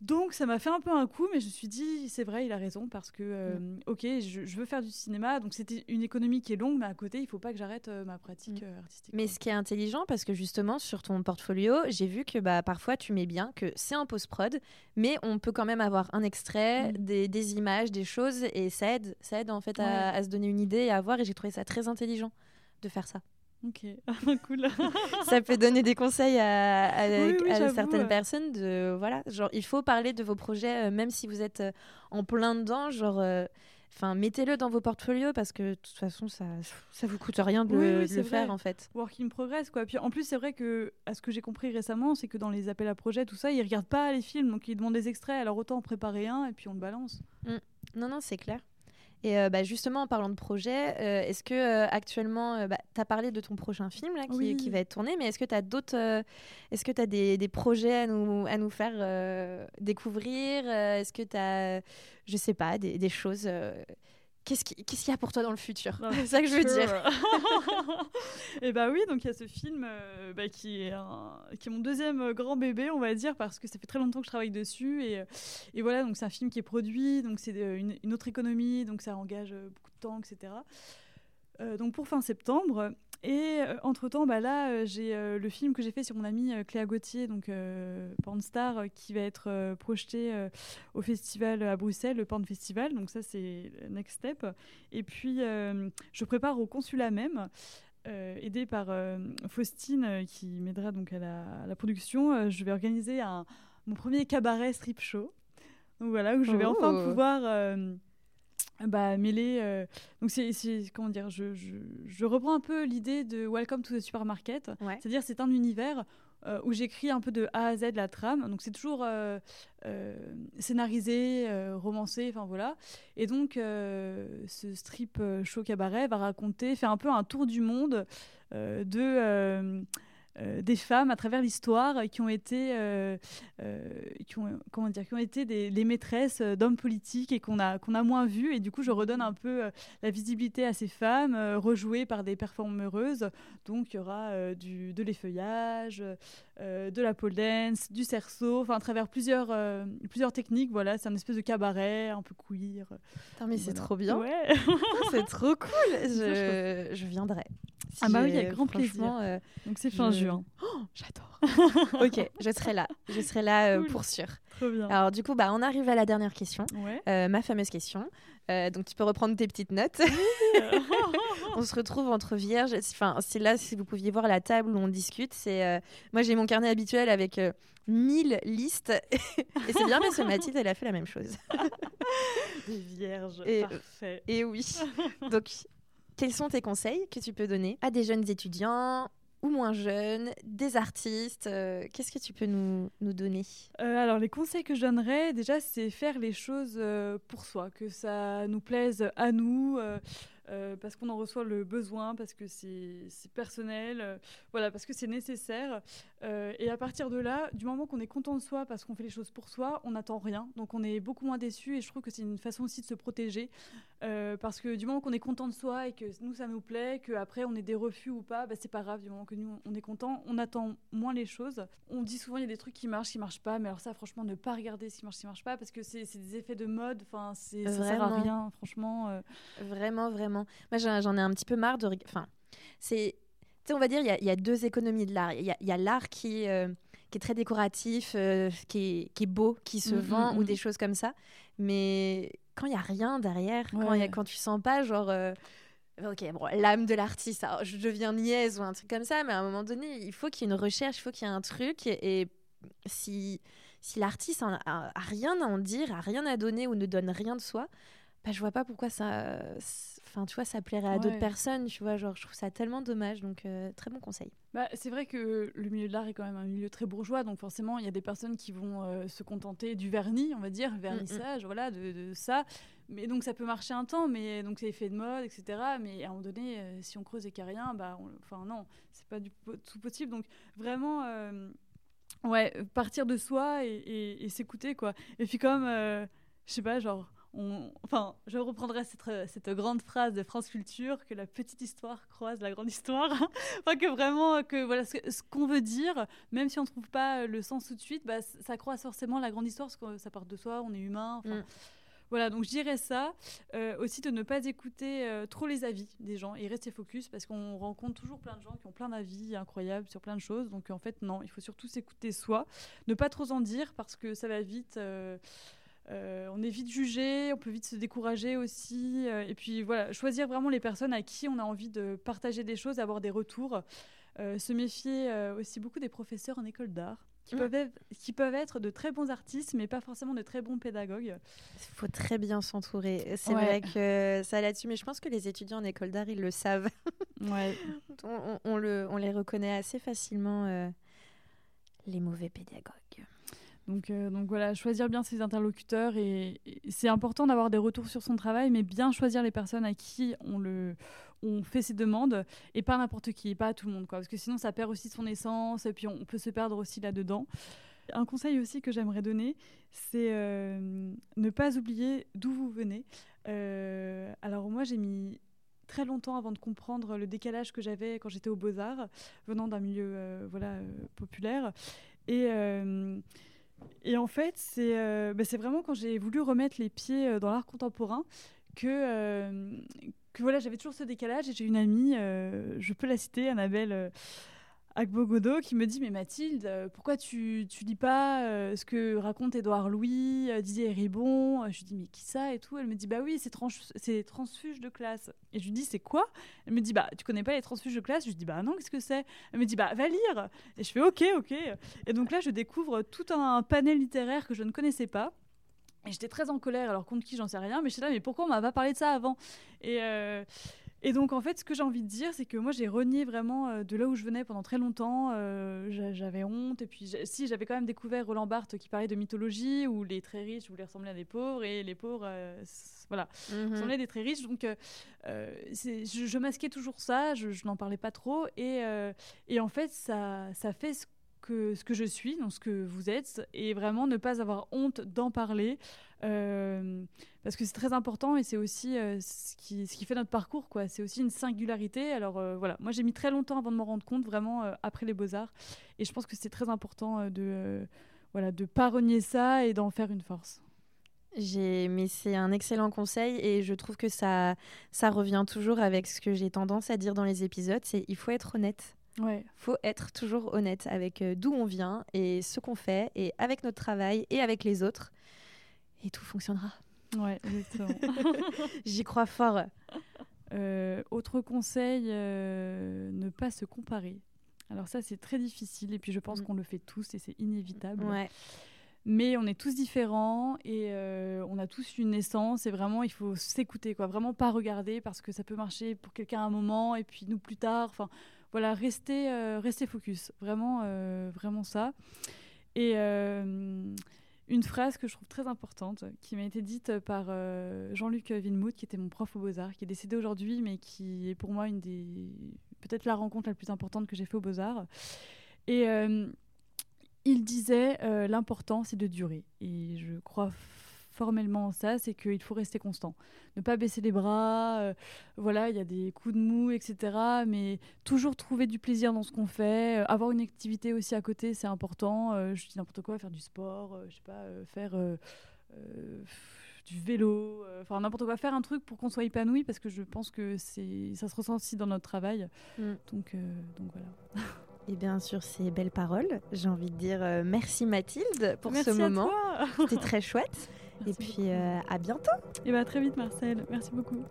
Donc ça m'a fait un peu un coup, mais je me suis dit, c'est vrai, il a raison, parce que, euh, mm. ok, je, veux faire du cinéma, donc c'était une économie qui est longue, mais à côté, il faut pas que j'arrête euh, ma pratique mm. euh, artistique. Mais ce qui est intelligent, parce que justement, sur ton portfolio, j'ai vu que bah, parfois tu mets bien que c'est un post-prod, mais on peut quand même avoir un extrait, mm. des, images, des choses, et ça aide, ça aide en fait à, à se donner une idée et à voir, et j'ai trouvé ça très intelligent de faire ça. Ok, cool. ça peut donner des conseils à, certaines personnes. De voilà, genre il faut parler de vos projets, euh, même si vous êtes euh, en plein dedans. Genre, euh, enfin, mettez-le dans vos portfolios parce que de toute façon, ça, ça vous coûte rien de, le, faire en fait. Work in progress quoi. Puis en plus, c'est vrai que à ce que j'ai compris récemment, c'est que dans les appels à projets, tout ça, ils regardent pas les films, donc ils demandent des extraits. Alors autant en préparer un et puis on le balance. Mmh. Non, non, c'est clair. Et euh, bah, justement, en parlant de projet, euh, est-ce que euh, actuellement, bah, tu as parlé de ton prochain film là, qui, qui va être tourné, mais est-ce que tu as d'autres. est-ce que tu as des, des, projets à nous, à nous faire découvrir Est-ce que tu as, je sais pas, des, des choses Qu'est-ce qu'il y a pour toi dans le futur? C'est ça que je veux dire. et eh bah oui, donc il y a ce film euh, bah, qui, est qui est mon deuxième euh, grand bébé, on va dire, parce que ça fait très longtemps que je travaille dessus. Et, euh, et voilà, donc c'est un film qui est produit, donc c'est une, une, autre économie, donc ça engage beaucoup de temps, etc. donc pour fin septembre. Et euh, entre-temps, bah là, euh, j'ai euh, le film que j'ai fait sur mon amie Cléa Gauthier, donc Pornstar, qui va être projeté au festival à Bruxelles, le Porn Festival. Donc ça, c'est next step. Et puis, je prépare au consulat même. aidée par Faustine qui m'aidera donc à la, production, je vais organiser un, mon premier cabaret strip show. Donc voilà, où je vais enfin oh. pouvoir bah, mêler. Euh, donc, c'est, comment dire, je, je, je, reprends un peu l'idée de Welcome to the Supermarket. C'est-à-dire, c'est un univers euh, où j'écris un peu de A à Z la trame. Donc, c'est toujours euh, scénarisé, romancé, enfin voilà. Et donc, ce strip show cabaret va raconter, faire un peu un tour du monde de euh, des femmes à travers l'histoire qui ont été, euh, euh, qui ont, comment dire, qui ont été des, les maîtresses d'hommes politiques et qu'on a, qu'on a moins vues. Et du coup, je redonne un peu la visibilité à ces femmes, rejouées par des performeuses. Donc, il y aura du, de l'effeuillage, de la pole dance, du cerceau, enfin, à travers plusieurs, plusieurs techniques. Voilà, c'est un espèce de cabaret un peu queer. mais c'est trop bien. Ouais. c'est trop cool. Je, je viendrai. Ah bah oui, avec grand plaisir. Donc c'est fin juin. Oh, j'adore. ok, je serai là. Je serai là euh, pour sûr. Trop bien. Alors du coup, bah, on arrive à la dernière question. Euh, ma fameuse question. Euh, donc tu peux reprendre tes petites notes. on se retrouve entre vierges. Enfin, c'est là si vous pouviez voir la table où on discute. C'est moi j'ai mon carnet habituel avec 1000 listes et c'est bien parce que Mathilde elle a fait la même chose. Des vierges. Et, Parfait. Et oui. Donc quels sont tes conseils que tu peux donner à des jeunes étudiants ou moins jeunes, des artistes euh, Qu'est-ce que tu peux nous, nous donner? Euh, Alors, les conseils que je donnerais, déjà, c'est faire les choses euh, pour soi, que ça nous plaise à nous. Parce qu'on en reçoit le besoin, parce que c'est personnel, voilà, parce que c'est nécessaire. Euh, et à partir de là, du moment qu'on est content de soi, parce qu'on fait les choses pour soi, on n'attend rien. Donc on est beaucoup moins déçu et je trouve que c'est une façon aussi de se protéger. parce que du moment qu'on est content de soi et que nous ça nous plaît, qu'après on ait des refus ou pas, bah, c'est pas grave. Du moment que nous on est content, on attend moins les choses. On dit souvent il y a des trucs qui marchent, qui marchent pas, mais alors ça franchement ne pas regarder ce qui marche, ce qui marche pas, parce que c'est des effets de mode. Enfin, ça sert à rien, franchement. Vraiment, vraiment. Moi, j'en ai un petit peu marre de. Enfin, c'est. On va dire, il y, a deux économies de l'art. Il y a, l'art qui, euh, qui est très décoratif, euh, qui, est, qui, est, beau, qui se mm, vend, mm, ou mm. des choses comme ça. Mais quand il n'y a rien derrière, quand, y a, quand tu sens pas, genre. Euh, ok, bon, l'âme de l'artiste, je deviens niaise ou un truc comme ça, mais à un moment donné, il faut qu'il y ait une recherche, il faut qu'il y ait un truc. Et, si, si l'artiste a, a, rien à en dire, a rien à donner ou ne donne rien de soi, bah, je vois pas pourquoi ça enfin tu vois ça plairait à d'autres personnes tu vois genre je trouve ça tellement dommage donc euh, très bon conseil. Bah, c'est vrai que le milieu de l'art est quand même un milieu très bourgeois donc forcément il y a des personnes qui vont euh, se contenter du vernis on va dire vernissage voilà de, ça. Mais donc ça peut marcher un temps mais donc c'est effet de mode etc mais à un moment donné euh, si on creuse et qu'il n'y a rien bah enfin non c'est pas du tout possible. Donc vraiment ouais partir de soi et, et, et s'écouter quoi. Et puis comme je sais pas genre enfin, je reprendrai cette, grande phrase de France Culture que la petite histoire croise la grande histoire. enfin, que vraiment, que voilà, ce, qu'on veut dire, même si on ne trouve pas le sens tout de suite, bah, ça croise forcément la grande histoire, parce que ça part de soi, on est humain. Mm. Voilà, donc je dirais ça. Euh, aussi de ne pas écouter euh, trop les avis des gens et rester focus parce qu'on rencontre toujours plein de gens qui ont plein d'avis incroyables sur plein de choses. Donc en fait, non, il faut surtout s'écouter soi. Ne pas trop en dire parce que ça va vite. Euh, euh, on est vite jugé, on peut vite se décourager aussi. Euh, et puis voilà, choisir vraiment les personnes à qui on a envie de partager des choses, avoir des retours. Euh, se méfier aussi beaucoup des professeurs en école d'art. Qui, peuvent être, qui peuvent être de très bons artistes, mais pas forcément de très bons pédagogues. Il faut très bien s'entourer. C'est vrai que ça là-dessus, mais je pense que les étudiants en école d'art, ils le savent. Ouais. on, le, on les reconnaît assez facilement, les mauvais pédagogues. Donc, euh, donc voilà, choisir bien ses interlocuteurs et, c'est important d'avoir des retours sur son travail, mais bien choisir les personnes à qui on fait ses demandes et pas n'importe qui, pas tout le monde, parce que sinon ça perd aussi son essence et puis on peut se perdre aussi là-dedans. Un conseil aussi que j'aimerais donner, c'est euh, ne pas oublier d'où vous venez. Euh, alors moi j'ai mis très longtemps avant de comprendre le décalage que j'avais quand j'étais aux Beaux-Arts, venant d'un milieu populaire. Et et en fait, c'est euh, bah, vraiment quand j'ai voulu remettre les pieds euh, dans l'art contemporain que, euh, que voilà, j'avais toujours ce décalage. Et j'ai une amie, je peux la citer, Annabelle Agbogodo qui me dit mais Mathilde euh, pourquoi tu tu lis pas euh, ce que raconte Édouard Louis euh, Didier Ribon? Je lui dis mais qui ça et tout? Elle me dit bah oui c'est c'est transfuge de classe. Et je lui dis c'est quoi? Elle me dit bah tu connais pas les transfuges de classe? Je lui dis bah non qu'est-ce que c'est? Elle me dit bah va lire. Et je fais ok ok. Et donc là je découvre tout un panel littéraire que je ne connaissais pas. Et j'étais très en colère. Alors contre qui j'en sais rien. Mais je suis là mais pourquoi on m'a pas parlé de ça avant? Et Et donc, en fait, ce que j'ai envie de dire, c'est que moi, j'ai renié vraiment euh, de là où je venais pendant très longtemps. Euh, j'avais honte. Et puis, si, j'avais quand même découvert Roland Barthes qui parlait de mythologie, où les très riches voulaient ressembler à des pauvres, et les pauvres, euh, voilà, mhm. ressemblaient à des très riches. Donc, je, je, masquais toujours ça, je, n'en parlais pas trop. Et, et en fait, ça, ça fait ce que, ce que je suis, dans ce que vous êtes, et vraiment ne pas avoir honte d'en parler. Euh, parce que c'est très important et c'est aussi euh, ce, qui, ce qui fait notre parcours. quoi. C'est aussi une singularité. Alors euh, voilà, moi j'ai mis très longtemps avant de m'en rendre compte, vraiment après les beaux-arts. Et je pense que c'est très important de voilà de pas renier ça et d'en faire une force. J'ai, mais c'est un excellent conseil et je trouve que ça, ça revient toujours avec ce que j'ai tendance à dire dans les épisodes, c'est il faut être honnête. Ouais. Faut être toujours honnête avec d'où on vient et ce qu'on fait et avec notre travail et avec les autres et tout fonctionnera. Ouais, exactement. J'y crois fort. Euh, autre conseil, euh, ne pas se comparer. Alors ça, c'est très difficile et puis je pense mm. qu'on le fait tous et c'est inévitable. Ouais. Mais on est tous différents et euh, on a tous une essence et vraiment il faut s'écouter quoi, vraiment pas regarder parce que ça peut marcher pour quelqu'un à un moment et puis nous plus tard. Enfin voilà, rester, rester focus, vraiment, vraiment ça. Et une phrase que je trouve très importante, qui m'a été dite par euh, Jean-Luc Villemout, qui était mon prof au Beaux-Arts, qui est décédé aujourd'hui, mais qui est pour moi une des. peut-être la rencontre la plus importante que j'ai fait au Beaux-Arts. Et euh, il disait euh, l'important, c'est de durer. Et je crois formellement ça, c'est qu'il faut rester constant. Ne pas baisser les bras, euh, voilà, il y a des coups de mou, etc. Mais toujours trouver du plaisir dans ce qu'on fait. Euh, avoir une activité aussi à côté, c'est important. Euh, je dis n'importe quoi, faire du sport, je sais pas, faire du vélo, enfin n'importe quoi, faire un truc pour qu'on soit épanoui parce que je pense que c'est ça se ressent aussi dans notre travail. Mm. Donc, donc voilà. Et bien sur ces belles paroles, j'ai envie de dire merci Mathilde pour ce moment. C'était très chouette. Et puis euh, à bientôt. Et bien très vite Marcel. Merci beaucoup.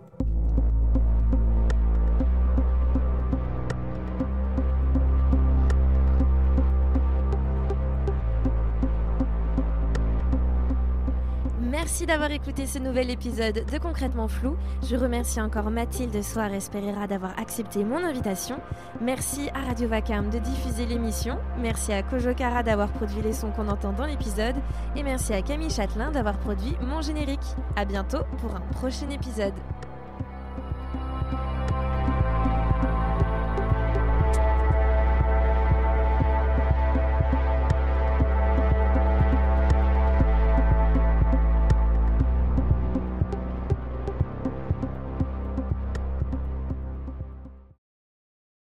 Merci d'avoir écouté ce nouvel épisode de Concrètement Flou. Je remercie encore Mathilde Soares Pereira d'avoir accepté mon invitation. Merci à Radio Vacam de diffuser l'émission. Merci à Kojo Kara d'avoir produit les sons qu'on entend dans l'épisode. Et merci à Camille Châtelain d'avoir produit mon générique. À bientôt pour un prochain épisode.